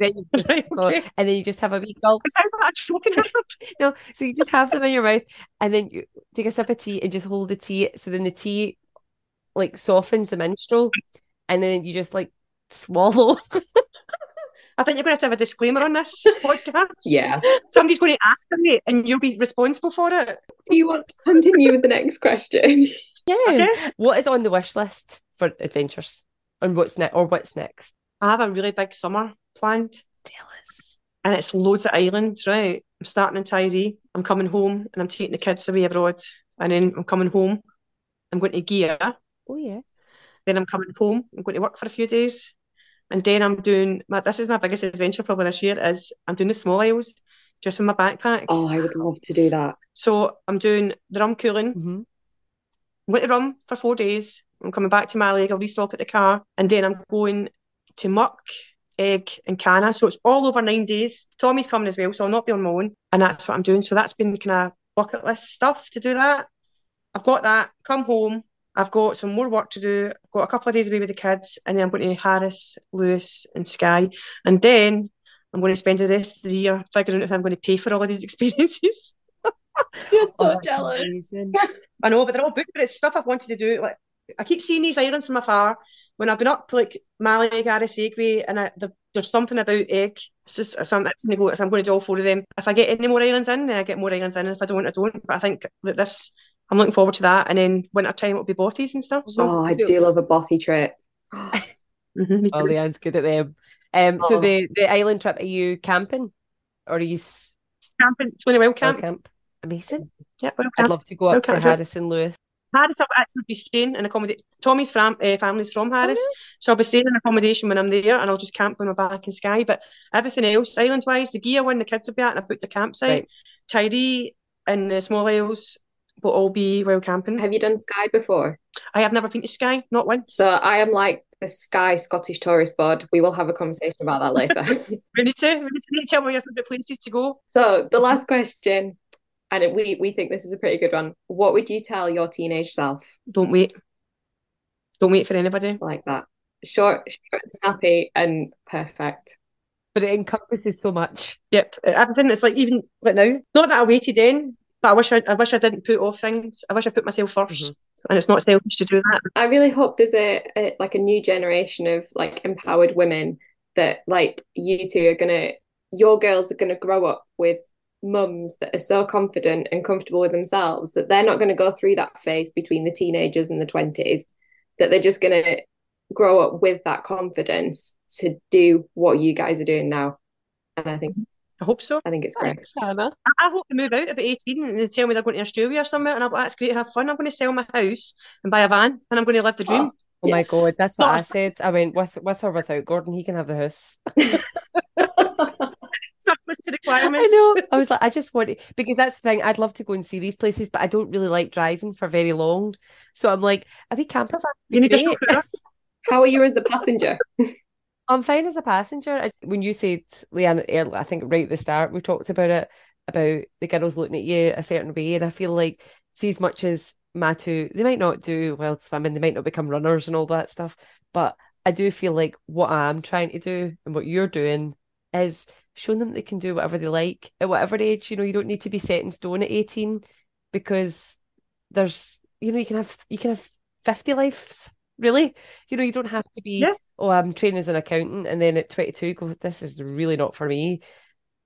Then you just, [laughs] Right, so- and then you just have a wee gulp. It sounds like a choking hazard. No, so you just have them in your mouth, and then you take a sip of tea and just hold the tea. So then the tea like softens the minstrel, and then you just like swallow. [laughs] I think you're going to have to have a disclaimer on this [laughs] podcast. Yeah. Somebody's going to ask for it and you'll be responsible for it. Do you want to continue with the next question? Yeah. Okay. What is on the wish list for adventures? And what's next? Or what's next? I have a really big summer planned Jealous. and it's loads of islands, right? I'm starting in Tiree. I'm coming home and I'm taking the kids away abroad. And then I'm coming home. I'm going to Gigha. Oh yeah. Then I'm coming home. I'm going to work for a few days. And then I'm doing my this is my biggest adventure probably this year is I'm doing the small isles just with my backpack. Oh, I would love to do that. So I'm doing the Rum Cuillin. hmm going to rum for four days. I'm coming back to Mallaig. I'll restop at the car. And then I'm going to Muck, Eigg, and Canna. So it's all over nine days. Tommy's coming as well, so I'll not be on my own. And that's what I'm doing. So that's been kind of bucket list stuff to do that. I've got that. Come home. I've got some more work to do. I've got a couple of days away with the kids. And then I'm going to Harris, Lewis, and Skye. And then I'm going to spend the rest of the year figuring out if I'm going to pay for all of these [laughs] experiences. You're so Oh, jealous. [laughs] I know, but they're all booked, but it's stuff I've wanted to do. Like I keep seeing these islands from afar. When I've been up to like Mallaig, Arisaig, and I, the, there's something about Eigg. It's just so I'm, gonna go, so I'm going to do all four of them. If I get any more islands in, then I get more islands in. And if I don't, I don't. But I think that this, I'm looking forward to that. And then winter time it'll be bothies and stuff. So Oh, I do love a bothy trip. [gasps] mhm, Oh, too. Leanne's good at them. Um, so Oh. the the island trip, are you camping? Or are you camping, it's going to wild camp? camp. camp? Amazing. Yeah, wild I'd love to go up Wild to camp trip. Harrison Lewis. Harris, I'll actually be staying in accommodation. Tommy's fam- uh, family's from Harris, really? so I'll be staying in accommodation when I'm there, and I'll just camp when I'm back in Skye. But everything else, island wise, the gear when the kids will be at, and I booked the campsite. Right. Tiree and the small isles will all be wild camping. Have you done Skye before? I have never been to Skye, not once. So I am like the Skye Scottish Tourist Board. We will have a conversation about that later. we need to, we need to, we need to tell me your favourite places to go. So the last question, and we we think this is a pretty good one. What would you tell your teenage self Don't wait. Don't wait for anybody. like that? Short, short, snappy, and perfect. But it encompasses so much. Yep, everything. It's like even like now. Not that I waited then, but I wish I, I wish I didn't put off things. I wish I put myself 1st Mhm. and it's not selfish to do that. I really hope there's a, a like a new generation of like empowered women that like you two are gonna your girls are gonna grow up with mums that are so confident and comfortable with themselves that they're not gonna go through that phase between the teenagers and the twenties, that they're just gonna grow up with that confidence to do what you guys are doing now. And I think I hope so. I think it's great. Hannah. I, I hope they move out about 18 and they tell me they're going to Australia or somewhere, and I'm like, that's great, have fun. I'm going to sell my house and buy a van, and I'm going to live the dream. Oh, oh my god, that's what Oh. I said. I went with with or without Gordon. He can have the house. [laughs] [laughs] [laughs] [laughs] Surplus to requirements. I know. I was like, I just want it because that's the thing. I'd love to go and see these places, but I don't really like driving for very long. So I'm like, a wee camper van. You need a [laughs] How are you as a passenger? I'm fine as a passenger. When you said Leanne, I think right at the start we talked about it about the girls looking at you a certain way. And I feel like, see, as much as Matu, they might not do well swimming, they might not become runners and all that stuff. But I do feel like what I'm trying to do and what you're doing is showing them they can do whatever they like at whatever age. You know, you don't need to be set in stone at 18 because there's, you know, you can have you can have 50 lives, really. You know, you don't have to be, Yeah. oh, I'm training as an accountant and then at 22 go, this is really not for me.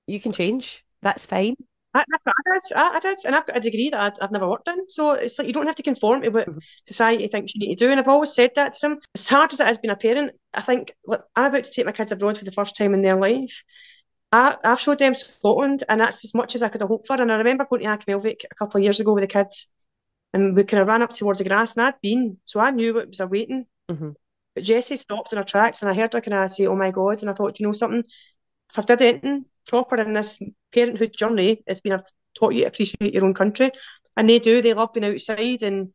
You can change. That's fine. I, that's what I did. I, I did, and I've got a degree that I'd, I've never worked in. So it's like you don't have to conform to what Mhm. society thinks you need to do. And I've always said that to them. As hard as it has been a parent, I think look, I'm about to take my kids abroad for the first time in their life. I, I've showed them Scotland, and that's as much as I could have hoped for. And I remember going to Achmelvich a couple of years ago with the kids, and we kind of ran up towards the grass, and I'd been, so I knew what was awaiting. Mhm. But Jessie stopped in her tracks, and I heard her kind of say, "Oh my God!" And I thought, you know something, if I've did anything proper in this parenthood journey, it's been I've taught you to appreciate your own country, and they do. They love being outside, and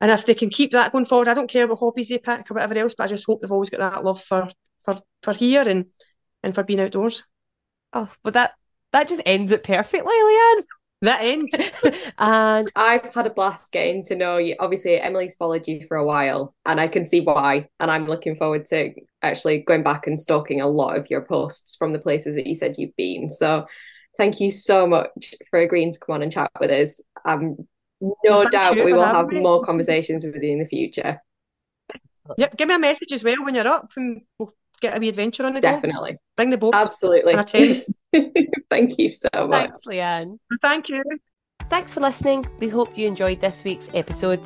and if they can keep that going forward, I don't care what hobbies they pick or whatever else, but I just hope they've always got that love for for for here and and for being outdoors. Oh, but that that just ends it perfectly, Leanne. That ends. [laughs] and I've had a blast getting to know you. Obviously, Emily's followed you for a while, and I can see why. And I'm looking forward to actually going back and stalking a lot of your posts from the places that you said you've been. So, thank you so much for agreeing to come on and chat with us. Um, no thank doubt we will have me. more conversations with you in the future. Yep, give me a message as well when you're up, and we'll get a wee adventure on the go. Definitely, Bring the boat. absolutely. And a tent. [laughs] thank you so much. thanks, Leanne. Thank you. Thanks for listening. We hope you enjoyed this week's episode.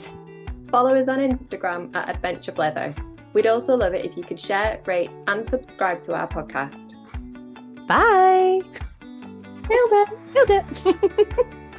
Follow us on Instagram at Adventure Blether. We'd also love it if you could share, rate, and subscribe to our podcast. Bye. Nailed it. Nailed it. [laughs]